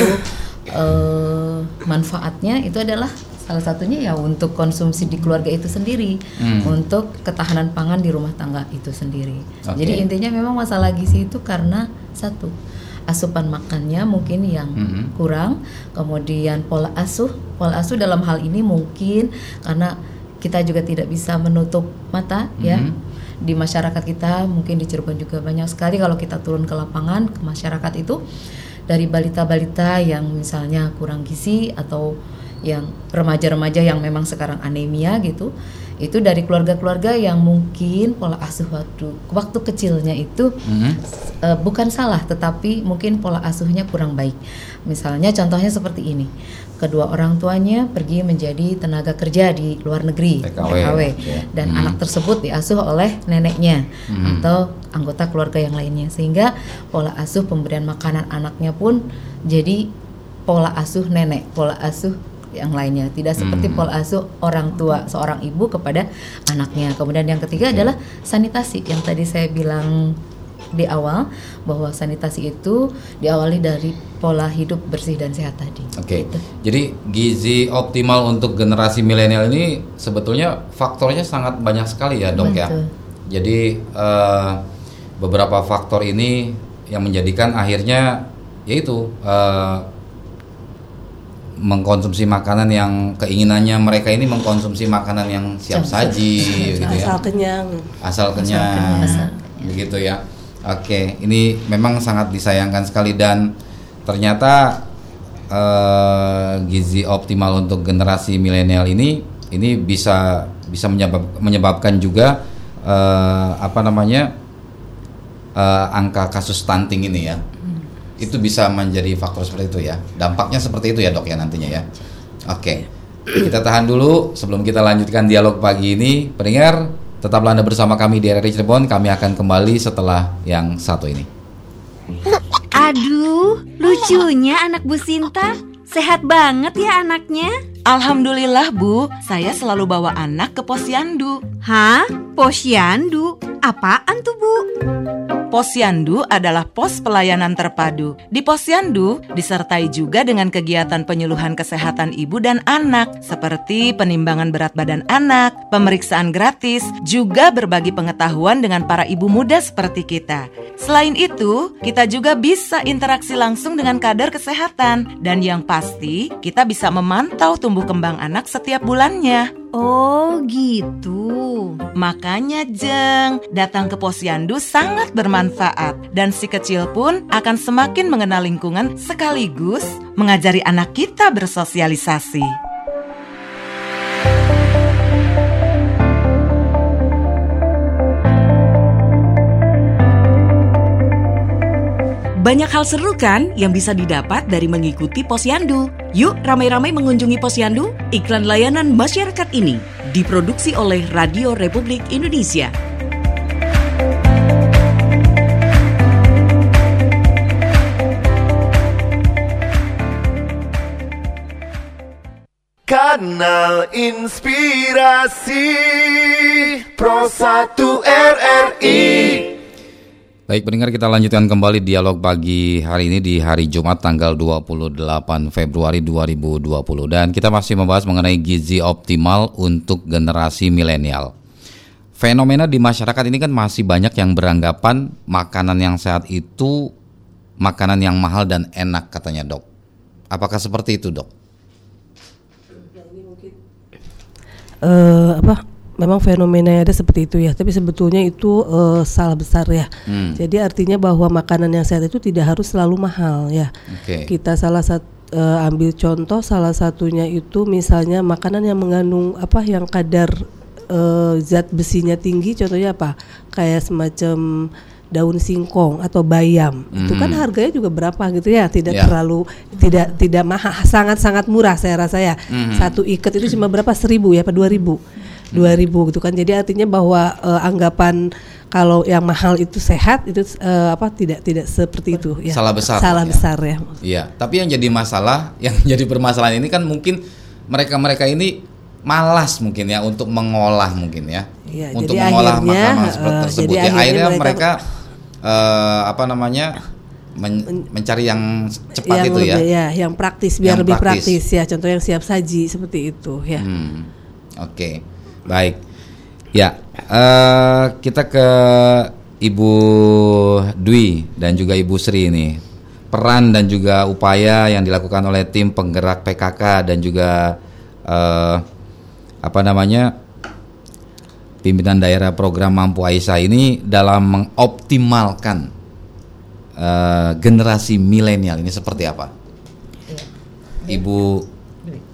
eh, manfaatnya itu adalah salah satunya ya untuk konsumsi di keluarga itu sendiri Hmm. untuk ketahanan pangan di rumah tangga itu sendiri. Oke. Jadi intinya memang masalah gizi itu karena satu asupan makannya mungkin yang Mhm. kurang, kemudian pola asuh, pola asuh dalam hal ini mungkin karena kita juga tidak bisa menutup mata ya Mhm. di masyarakat kita mungkin di Cirebon juga banyak sekali kalau kita turun ke lapangan ke masyarakat itu dari balita-balita yang misalnya kurang gizi atau yang remaja-remaja yang memang sekarang anemia gitu itu dari keluarga-keluarga yang mungkin pola asuh waktu waktu kecilnya itu Mhm. eh, bukan salah tetapi mungkin pola asuhnya kurang baik misalnya contohnya seperti ini kedua orang tuanya pergi menjadi tenaga kerja di luar negeri TKW, oke. dan Hmm. anak tersebut diasuh oleh neneknya Hmm. atau anggota keluarga yang lainnya sehingga pola asuh pemberian makanan anaknya pun jadi pola asuh nenek pola asuh yang lainnya. Tidak seperti Hmm. pola asuh orang tua seorang ibu kepada anaknya. Kemudian yang ketiga adalah sanitasi. Yang tadi saya bilang di awal bahwa sanitasi itu diawali dari pola hidup bersih dan sehat tadi. Oke, Gitu. jadi gizi optimal untuk generasi milenial ini sebetulnya faktornya sangat banyak sekali ya dok ya. Jadi eh, beberapa faktor ini yang menjadikan akhirnya yaitu eh, mengkonsumsi makanan yang keinginannya mereka ini mengkonsumsi makanan yang siap saji gitu ya. asal kenyang. Asal kenyang, kenyang. Asal begitu ya. Oke ini memang sangat disayangkan sekali dan ternyata eh, gizi optimal untuk generasi milenial ini ini bisa bisa menyebab- menyebabkan juga eh, apa namanya eh, angka kasus stunting ini ya itu bisa menjadi faktor seperti itu ya dampaknya seperti itu ya dok ya nantinya ya oke kita tahan dulu sebelum kita lanjutkan dialog pagi ini pendengar tetaplah anda bersama kami di RRI Cirebon kami akan kembali setelah yang satu ini Aduh, lucunya anak Bu Sinta. Sehat banget ya anaknya. Alhamdulillah Bu, saya selalu bawa anak ke posyandu. Hah? Posyandu? Apaan tuh Bu? Posyandu adalah pos pelayanan terpadu. Di posyandu disertai juga dengan kegiatan penyuluhan kesehatan ibu dan anak seperti penimbangan berat badan anak, pemeriksaan gratis, juga berbagi pengetahuan dengan para ibu muda seperti kita. Selain itu, kita juga bisa interaksi langsung dengan kader kesehatan dan yang pasti kita bisa memantau tumbuh kembang anak setiap bulannya. Oh gitu. Makanya Jeng, datang ke posyandu sangat bermanfaat dan si kecil pun akan semakin mengenal lingkungan sekaligus mengajari anak kita bersosialisasi. Banyak hal seru kan yang bisa didapat dari mengikuti posyandu. Yuk ramai-ramai mengunjungi posyandu. Iklan layanan masyarakat ini diproduksi oleh Radio Republik Indonesia. Kanal Inspirasi Pro 1 RRI Baik pendengar kita lanjutkan kembali dialog pagi hari ini di hari Jumat tanggal 28 Februari 2020 dan kita masih membahas mengenai gizi optimal untuk generasi milenial. Fenomena di masyarakat ini kan masih banyak yang beranggapan makanan yang sehat itu makanan yang mahal dan enak katanya dok. Apakah seperti itu dok? eh apa memang fenomena ada seperti itu ya tapi sebetulnya itu eh, salah besar ya Hmm. jadi artinya bahwa makanan yang sehat itu tidak harus selalu mahal ya Oke. kita salah satu ambil contoh salah satunya itu misalnya makanan yang mengandung apa yang kadar eh, zat besinya tinggi contohnya apa kayak semacam daun singkong atau bayam itu kan Mhm. harganya juga berapa gitu ya tidak Ya. terlalu tidak tidak mahal sangat sangat murah saya rasa ya Mhm. satu ikat itu cuma berapa seribu ya apa dua ribu 2000 gitu kan. Jadi artinya bahwa eh, anggapan kalau yang mahal itu sehat itu eh, apa tidak tidak seperti itu ya. Salah besar, Salah ya. besar ya. Iya, tapi yang jadi masalah, yang jadi permasalahan ini kan mungkin mereka-mereka ini malas mungkin ya untuk mengolah mungkin ya, Iya, untuk jadi mengolah akhirnya, makanan eh, seperti tersebut. jadi Ya, akhirnya akhirnya mereka, mereka eh, apa namanya men- mencari yang cepat yang itu ya. lebih- ya, yang praktis biar Yang lebih praktis. praktis. ya. Contoh yang siap saji seperti itu ya. Hmm, Oke, baik. Ya, eh, kita ke Ibu Dwi dan juga Ibu Sri ini. Peran dan juga upaya yang dilakukan oleh tim penggerak PKK dan juga eh, apa namanya pimpinan daerah program Mampu Aisyah ini dalam mengoptimalkan eh, generasi milenial ini seperti apa? Ibu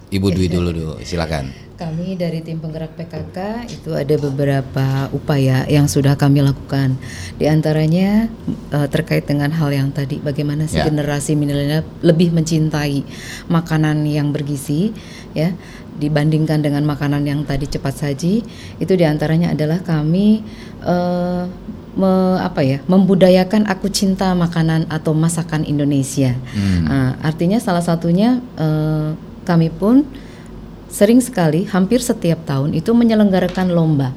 Ibu Dwi dulu dulu, silakan. Kami dari tim penggerak PKK itu ada beberapa upaya yang sudah kami lakukan. Di antaranya eh, terkait dengan hal yang tadi bagaimana sih Ya. generasi milenial lebih mencintai makanan yang bergizi ya dibandingkan dengan makanan yang tadi cepat saji. Itu di antaranya adalah kami eh, me- apa ya membudayakan aku cinta makanan atau masakan Indonesia. Hmm. Ah, artinya salah satunya eh, kami pun sering sekali hampir setiap tahun itu menyelenggarakan lomba.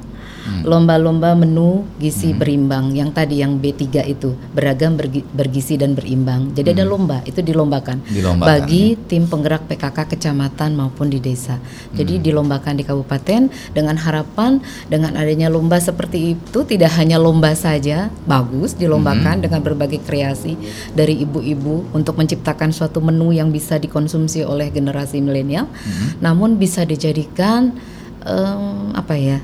Lomba-lomba menu gizi berimbang. Yang tadi yang B3 itu beragam bergi- bergizi dan berimbang. Jadi ada lomba itu dilombakan, Dilombakan, bagi tim penggerak PKK kecamatan maupun di desa. Jadi dilombakan di kabupaten dengan harapan dengan adanya lomba seperti itu tidak hanya lomba saja bagus dilombakan dengan berbagai kreasi dari ibu-ibu untuk menciptakan suatu menu yang bisa dikonsumsi oleh generasi milenial, namun bisa dijadikan em, apa ya?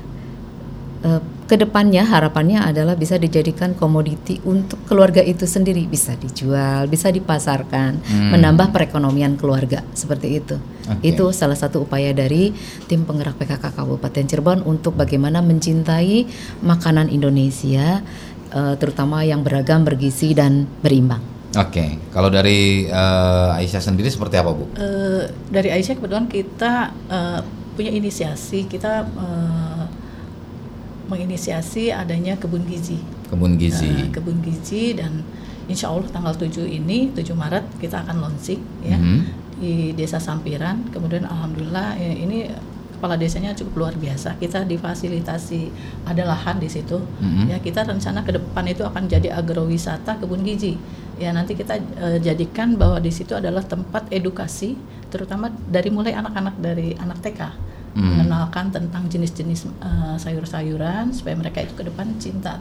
Eh, ke depannya harapannya adalah bisa dijadikan komoditi untuk keluarga itu sendiri bisa dijual, bisa dipasarkan, Hmm. menambah perekonomian keluarga seperti itu. Oke. Itu salah satu upaya dari tim penggerak PKK Kabupaten Cirebon untuk bagaimana mencintai makanan Indonesia, eh, terutama yang beragam, bergizi dan berimbang. Oke, kalau dari eh, Aisyah sendiri seperti apa, Bu? Eh, dari Aisyah kebetulan kita eh, punya inisiasi kita eh, menginisiasi adanya kebun gizi. Kebun gizi. Eh, kebun gizi dan insya Allah tanggal 7 ini 7 Maret kita akan launching ya Mhm. di Desa Sampiran. Kemudian alhamdulillah eh, ini kepala desanya cukup luar biasa. Kita difasilitasi ada lahan di situ. Mhm. Ya kita rencana ke depan itu akan jadi agrowisata kebun gizi. Ya nanti kita eh, jadikan bahwa di situ adalah tempat edukasi terutama dari mulai anak-anak dari anak TK Hmm. mengenalkan tentang jenis-jenis eh, sayur-sayuran supaya mereka itu ke depan cinta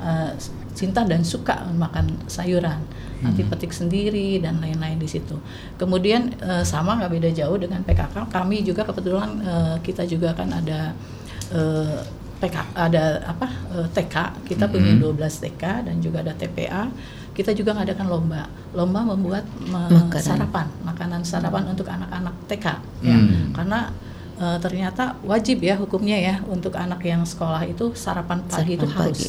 eh, cinta dan suka makan sayuran nanti Hmm. petik sendiri dan lain-lain di situ kemudian eh, sama nggak beda jauh dengan PKK kami juga kebetulan eh, kita juga kan ada eh, PK ada apa eh, TK kita punya Mhm. 12 TK dan juga ada TPA kita juga ngadakan lomba lomba membuat me- Makanan. sarapan makanan sarapan untuk anak-anak TK ya Hmm. karena eh, ternyata wajib ya hukumnya ya untuk anak yang sekolah itu sarapan pagi itu Sarapan harus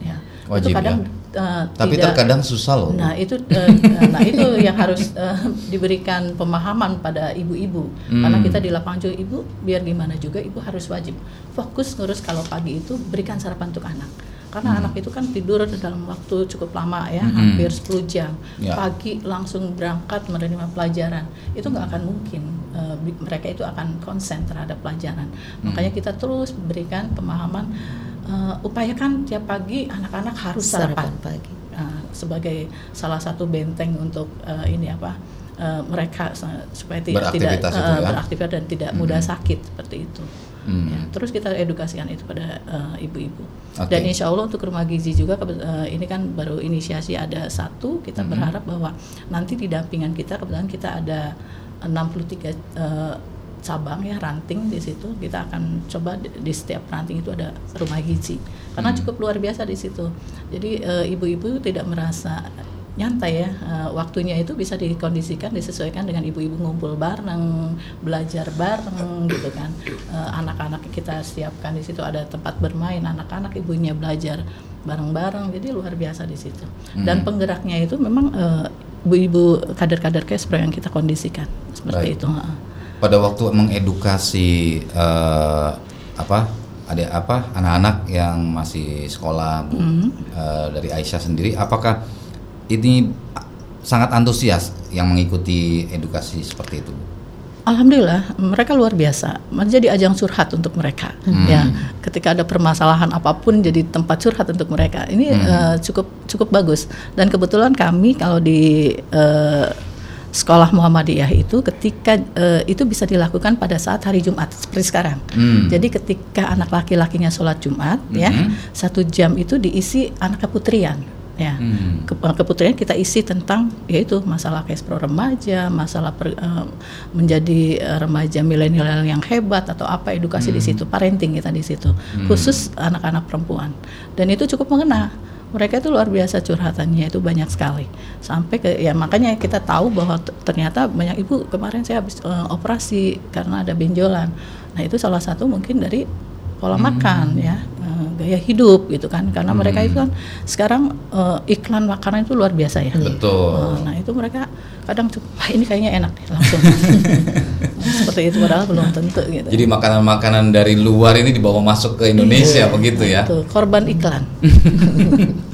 ya Wajib itu kadang ya. eh, Tapi tidak- terkadang susah loh. Nah itu eh, nah itu yang harus eh, diberikan pemahaman pada ibu-ibu Hmm. karena kita di lapangan juga ibu biar gimana juga ibu harus wajib fokus ngurus kalau pagi itu berikan sarapan untuk anak karena anak itu kan tidur dalam waktu cukup lama ya Hmm. hampir 10 jam Ya. pagi langsung berangkat menerima pelajaran itu nggak akan mungkin bi- mereka itu akan konsen terhadap pelajaran makanya kita terus berikan pemahaman eh, upayakan tiap pagi anak-anak harus sarapan, Sarapan pagi. Nah, sebagai salah satu benteng untuk eh, ini apa eh, mereka supaya tidak tidak ya. beraktivitas dan tidak mudah sakit seperti itu. Hmm. Ya, terus kita edukasikan itu pada ibu-ibu. Oke. Dan insya Allah untuk rumah gizi juga eh, ini kan baru inisiasi ada satu. Kita Mhm. berharap bahwa nanti di dampingan kita kebetulan kita ada 63 eh, cabang ya ranting di situ. Kita akan coba di, di setiap ranting itu ada rumah gizi karena Hmm. cukup luar biasa di situ. Jadi eh, ibu-ibu tidak merasa nyantai ya eh, waktunya itu bisa dikondisikan disesuaikan dengan ibu-ibu ngumpul bareng belajar bareng gitu kan Eh, anak-anak kita siapkan di situ ada tempat bermain anak-anak ibunya belajar bareng-bareng jadi luar biasa di situ dan Hmm. penggeraknya itu memang eh, ibu-ibu kader-kader Kespro yang kita kondisikan seperti Baik. itu. Pada waktu mengedukasi eh, apa ada apa anak-anak yang masih sekolah Bu Mhm. eh, dari Aisyah sendiri apakah ini sangat antusias yang mengikuti edukasi seperti itu? Bu? Alhamdulillah mereka luar biasa menjadi ajang curhat untuk mereka Hmm. ya ketika ada permasalahan apa pun jadi tempat curhat untuk mereka ini Hmm. eh, cukup cukup bagus dan kebetulan kami kalau di eh, sekolah Muhammadiyah itu ketika eh, itu bisa dilakukan pada saat hari Jumat seperti sekarang Hmm. jadi ketika anak laki-lakinya sholat Jumat ya Mhm. satu jam itu diisi anak keputrian ya Hmm. ke- eh, keputrian kita isi tentang yaitu masalah kespro remaja, masalah per- eh, menjadi eh, remaja milenial yang hebat atau apa edukasi di Hmm. situ, parenting kita di situ, Hmm. khusus anak-anak perempuan. Dan itu cukup mengena. Mereka itu luar biasa curhatannya itu banyak sekali. Sampai ke ya makanya kita tahu bahwa ternyata banyak ibu kemarin saya habis eh, operasi karena ada benjolan. Nah, itu salah satu mungkin dari pola Hmm. makan ya eh, gaya hidup gitu kan. Karena mereka itu kan sekarang eh, iklan makanan itu luar biasa ya. Betul. Eh, nah itu mereka kadang cukup wah ini kayaknya enak langsung. Seperti itu padahal belum tentu gitu. Jadi makanan-makanan dari luar ini dibawa masuk ke Indonesia begitu ya? Tuh, korban iklan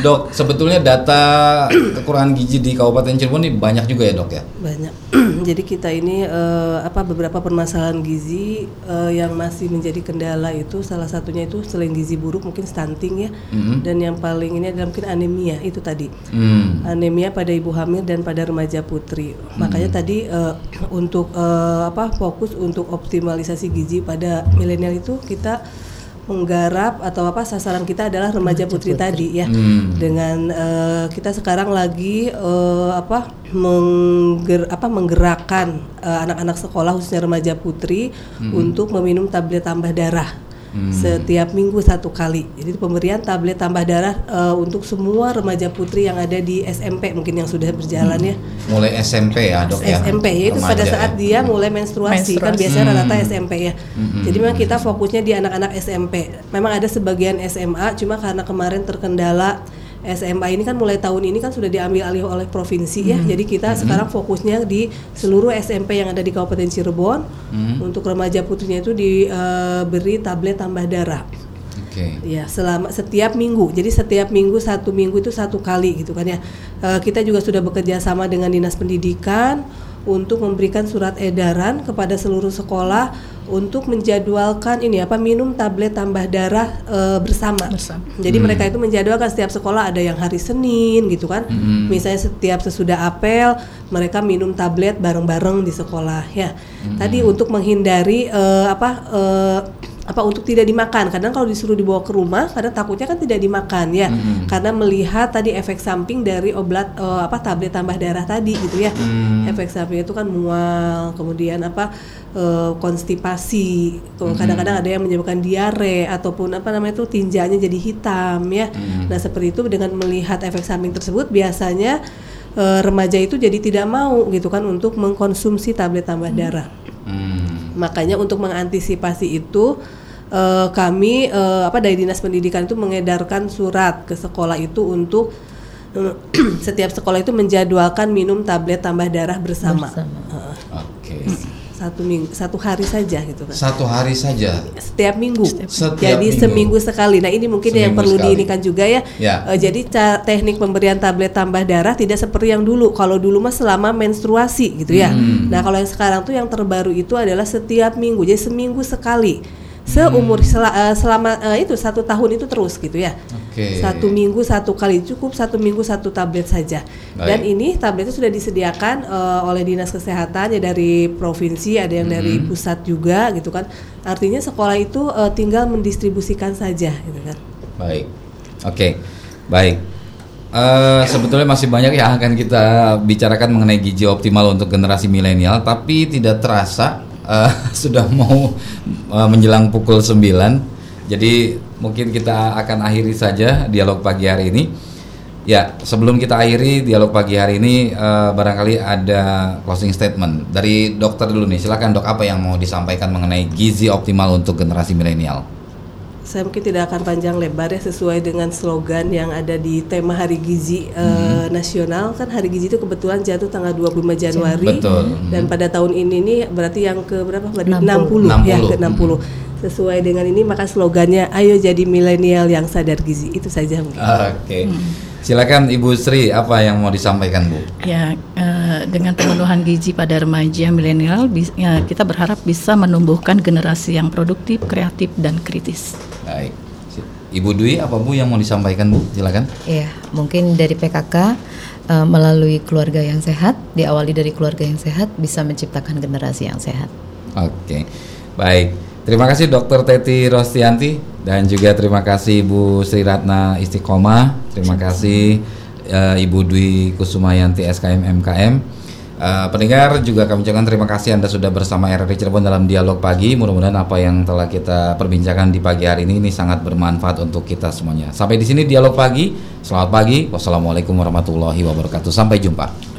Dok, sebetulnya data kekurangan gizi di Kabupaten Cirebon ini banyak juga ya dok ya? banyak jadi kita ini eh, apa beberapa permasalahan gizi eh, yang masih menjadi kendala itu salah satunya itu selain gizi buruk mungkin stunting ya Mhm. dan yang paling ini adalah mungkin anemia itu tadi Hmm. anemia pada ibu hamil dan pada remaja putri makanya tadi eh, untuk eh, apa fokus untuk optimalisasi gizi pada milenial itu kita menggarap atau apa sasaran kita adalah remaja putri, tadi ya Hmm. dengan eh, kita sekarang lagi eh, apa mengger apa menggerakkan eh, anak-anak sekolah khususnya remaja putri Hmm. untuk meminum tablet tambah darah Hmm. setiap minggu satu kali. Jadi pemberian tablet tambah darah eh, untuk semua remaja putri yang ada di SMP mungkin yang sudah berjalan ya. Mulai SMP ya dok ya? SMP ya itu pada Remaja saat ya? dia mulai menstruasi, kan Menstruasi. biasanya Hmm. rata-rata SMP ya. Hmm. Jadi memang kita fokusnya di anak-anak SMP. Memang ada sebagian SMA cuma karena kemarin terkendala SMA ini kan mulai tahun ini kan sudah diambil alih oleh provinsi ya. Hmm. Jadi kita sekarang fokusnya di seluruh SMP yang ada di Kabupaten Cirebon. Hmm. Untuk remaja putrinya itu diberi tablet tambah darah. Oke. Ya, selama setiap minggu. Jadi setiap minggu satu minggu itu satu kali gitu kan ya. Eh, kita juga sudah bekerja sama dengan dinas pendidikan untuk memberikan surat edaran kepada seluruh sekolah untuk menjadwalkan ini apa minum tablet tambah darah eh, bersama. Bersama. Jadi Hmm. mereka itu menjadwalkan setiap sekolah ada yang hari Senin gitu kan. Hmm. Misalnya setiap sesudah apel mereka minum tablet bareng-bareng di sekolah ya. Hmm. Tadi untuk menghindari eh, apa eh, apa untuk tidak dimakan. Kadang kalau disuruh dibawa ke rumah, kadang takutnya kan tidak dimakan ya. Hmm. Karena melihat tadi efek samping dari obat eh, apa tablet tambah darah tadi gitu ya. Hmm. Efek samping itu kan mual, kemudian apa eh, konstipasi. Kalau Kadang-kadang ada yang menyebabkan diare ataupun apa namanya itu tinjanya jadi hitam ya. Hmm. Nah, seperti itu dengan melihat efek samping tersebut biasanya eh, remaja itu jadi tidak mau gitu kan untuk mengkonsumsi tablet tambah darah. Hmm. Makanya untuk mengantisipasi itu eh, kami eh, apa dari dinas pendidikan itu mengedarkan surat ke sekolah itu untuk eh, setiap sekolah itu menjadwalkan minum tablet tambah darah bersama, Bersama. Heeh, Oke. Satu minggu satu hari saja gitu kan Satu hari saja. setiap minggu. Setiap jadi minggu. seminggu sekali. Nah ini mungkin yang Seminggu perlu sekali. diinikan juga ya. Ya. Eh, jadi teknik pemberian tablet tambah darah tidak seperti yang dulu. Kalau dulu mah selama menstruasi gitu ya. Hmm. Nah kalau yang sekarang tuh yang terbaru itu adalah setiap minggu. Jadi seminggu sekali. Seumur Hmm. sela- eh, selama eh, itu satu tahun itu terus gitu ya. Oke. Satu minggu satu kali cukup satu minggu satu tablet saja. Baik. Dan ini tabletnya sudah disediakan eh, oleh dinas kesehatan ya dari provinsi ada yang dari Mhm. pusat juga gitu kan. Artinya sekolah itu eh, tinggal mendistribusikan saja gitu kan. Baik. Oke. Baik. Eh, sebetulnya masih banyak yang akan kita bicarakan mengenai gizi optimal untuk generasi milenial, tapi tidak terasa eh, sudah mau eh, menjelang pukul 9. Jadi mungkin kita akan akhiri saja dialog pagi hari ini. Ya, sebelum kita akhiri dialog pagi hari ini eh, barangkali ada closing statement dari dokter dulu nih. Silakan dok apa yang mau disampaikan mengenai gizi optimal untuk generasi milenial? Saya mungkin tidak akan panjang lebar ya sesuai dengan slogan yang ada di tema Hari Gizi eh, Nasional kan Hari Gizi itu kebetulan jatuh tanggal 25 Januari Betul. dan pada tahun ini nih berarti yang ke berapa? Berarti 60. 60, ya 60. ke 60. sesuai dengan ini maka slogannya ayo jadi milenial yang sadar gizi itu saja mungkin. Oke. Silakan Ibu Sri, apa yang mau disampaikan Bu? Ya, eh, dengan pemenuhan gizi pada remaja milenial, bis- ya, kita berharap bisa menumbuhkan generasi yang produktif, kreatif, dan kritis. Baik. Ibu Dwi, apa Bu yang mau disampaikan Bu? Silakan. Iya, mungkin dari PKK eh, melalui keluarga yang sehat, diawali dari keluarga yang sehat bisa menciptakan generasi yang sehat. Oke, baik. Terima kasih Dokter Teti Rostianti dan juga terima kasih Ibu Sri Ratna Istiqomah. Terima kasih eh, Ibu Dwi Kusumayanti SKM MKM. Eh, pendengar juga kami ucapkan terima kasih Anda sudah bersama RRI Cirebon dalam dialog pagi. Mudah-mudahan apa yang telah kita perbincangkan di pagi hari ini ini sangat bermanfaat untuk kita semuanya. Sampai di sini dialog pagi. Selamat pagi. Wassalamualaikum warahmatullahi wabarakatuh. Sampai jumpa.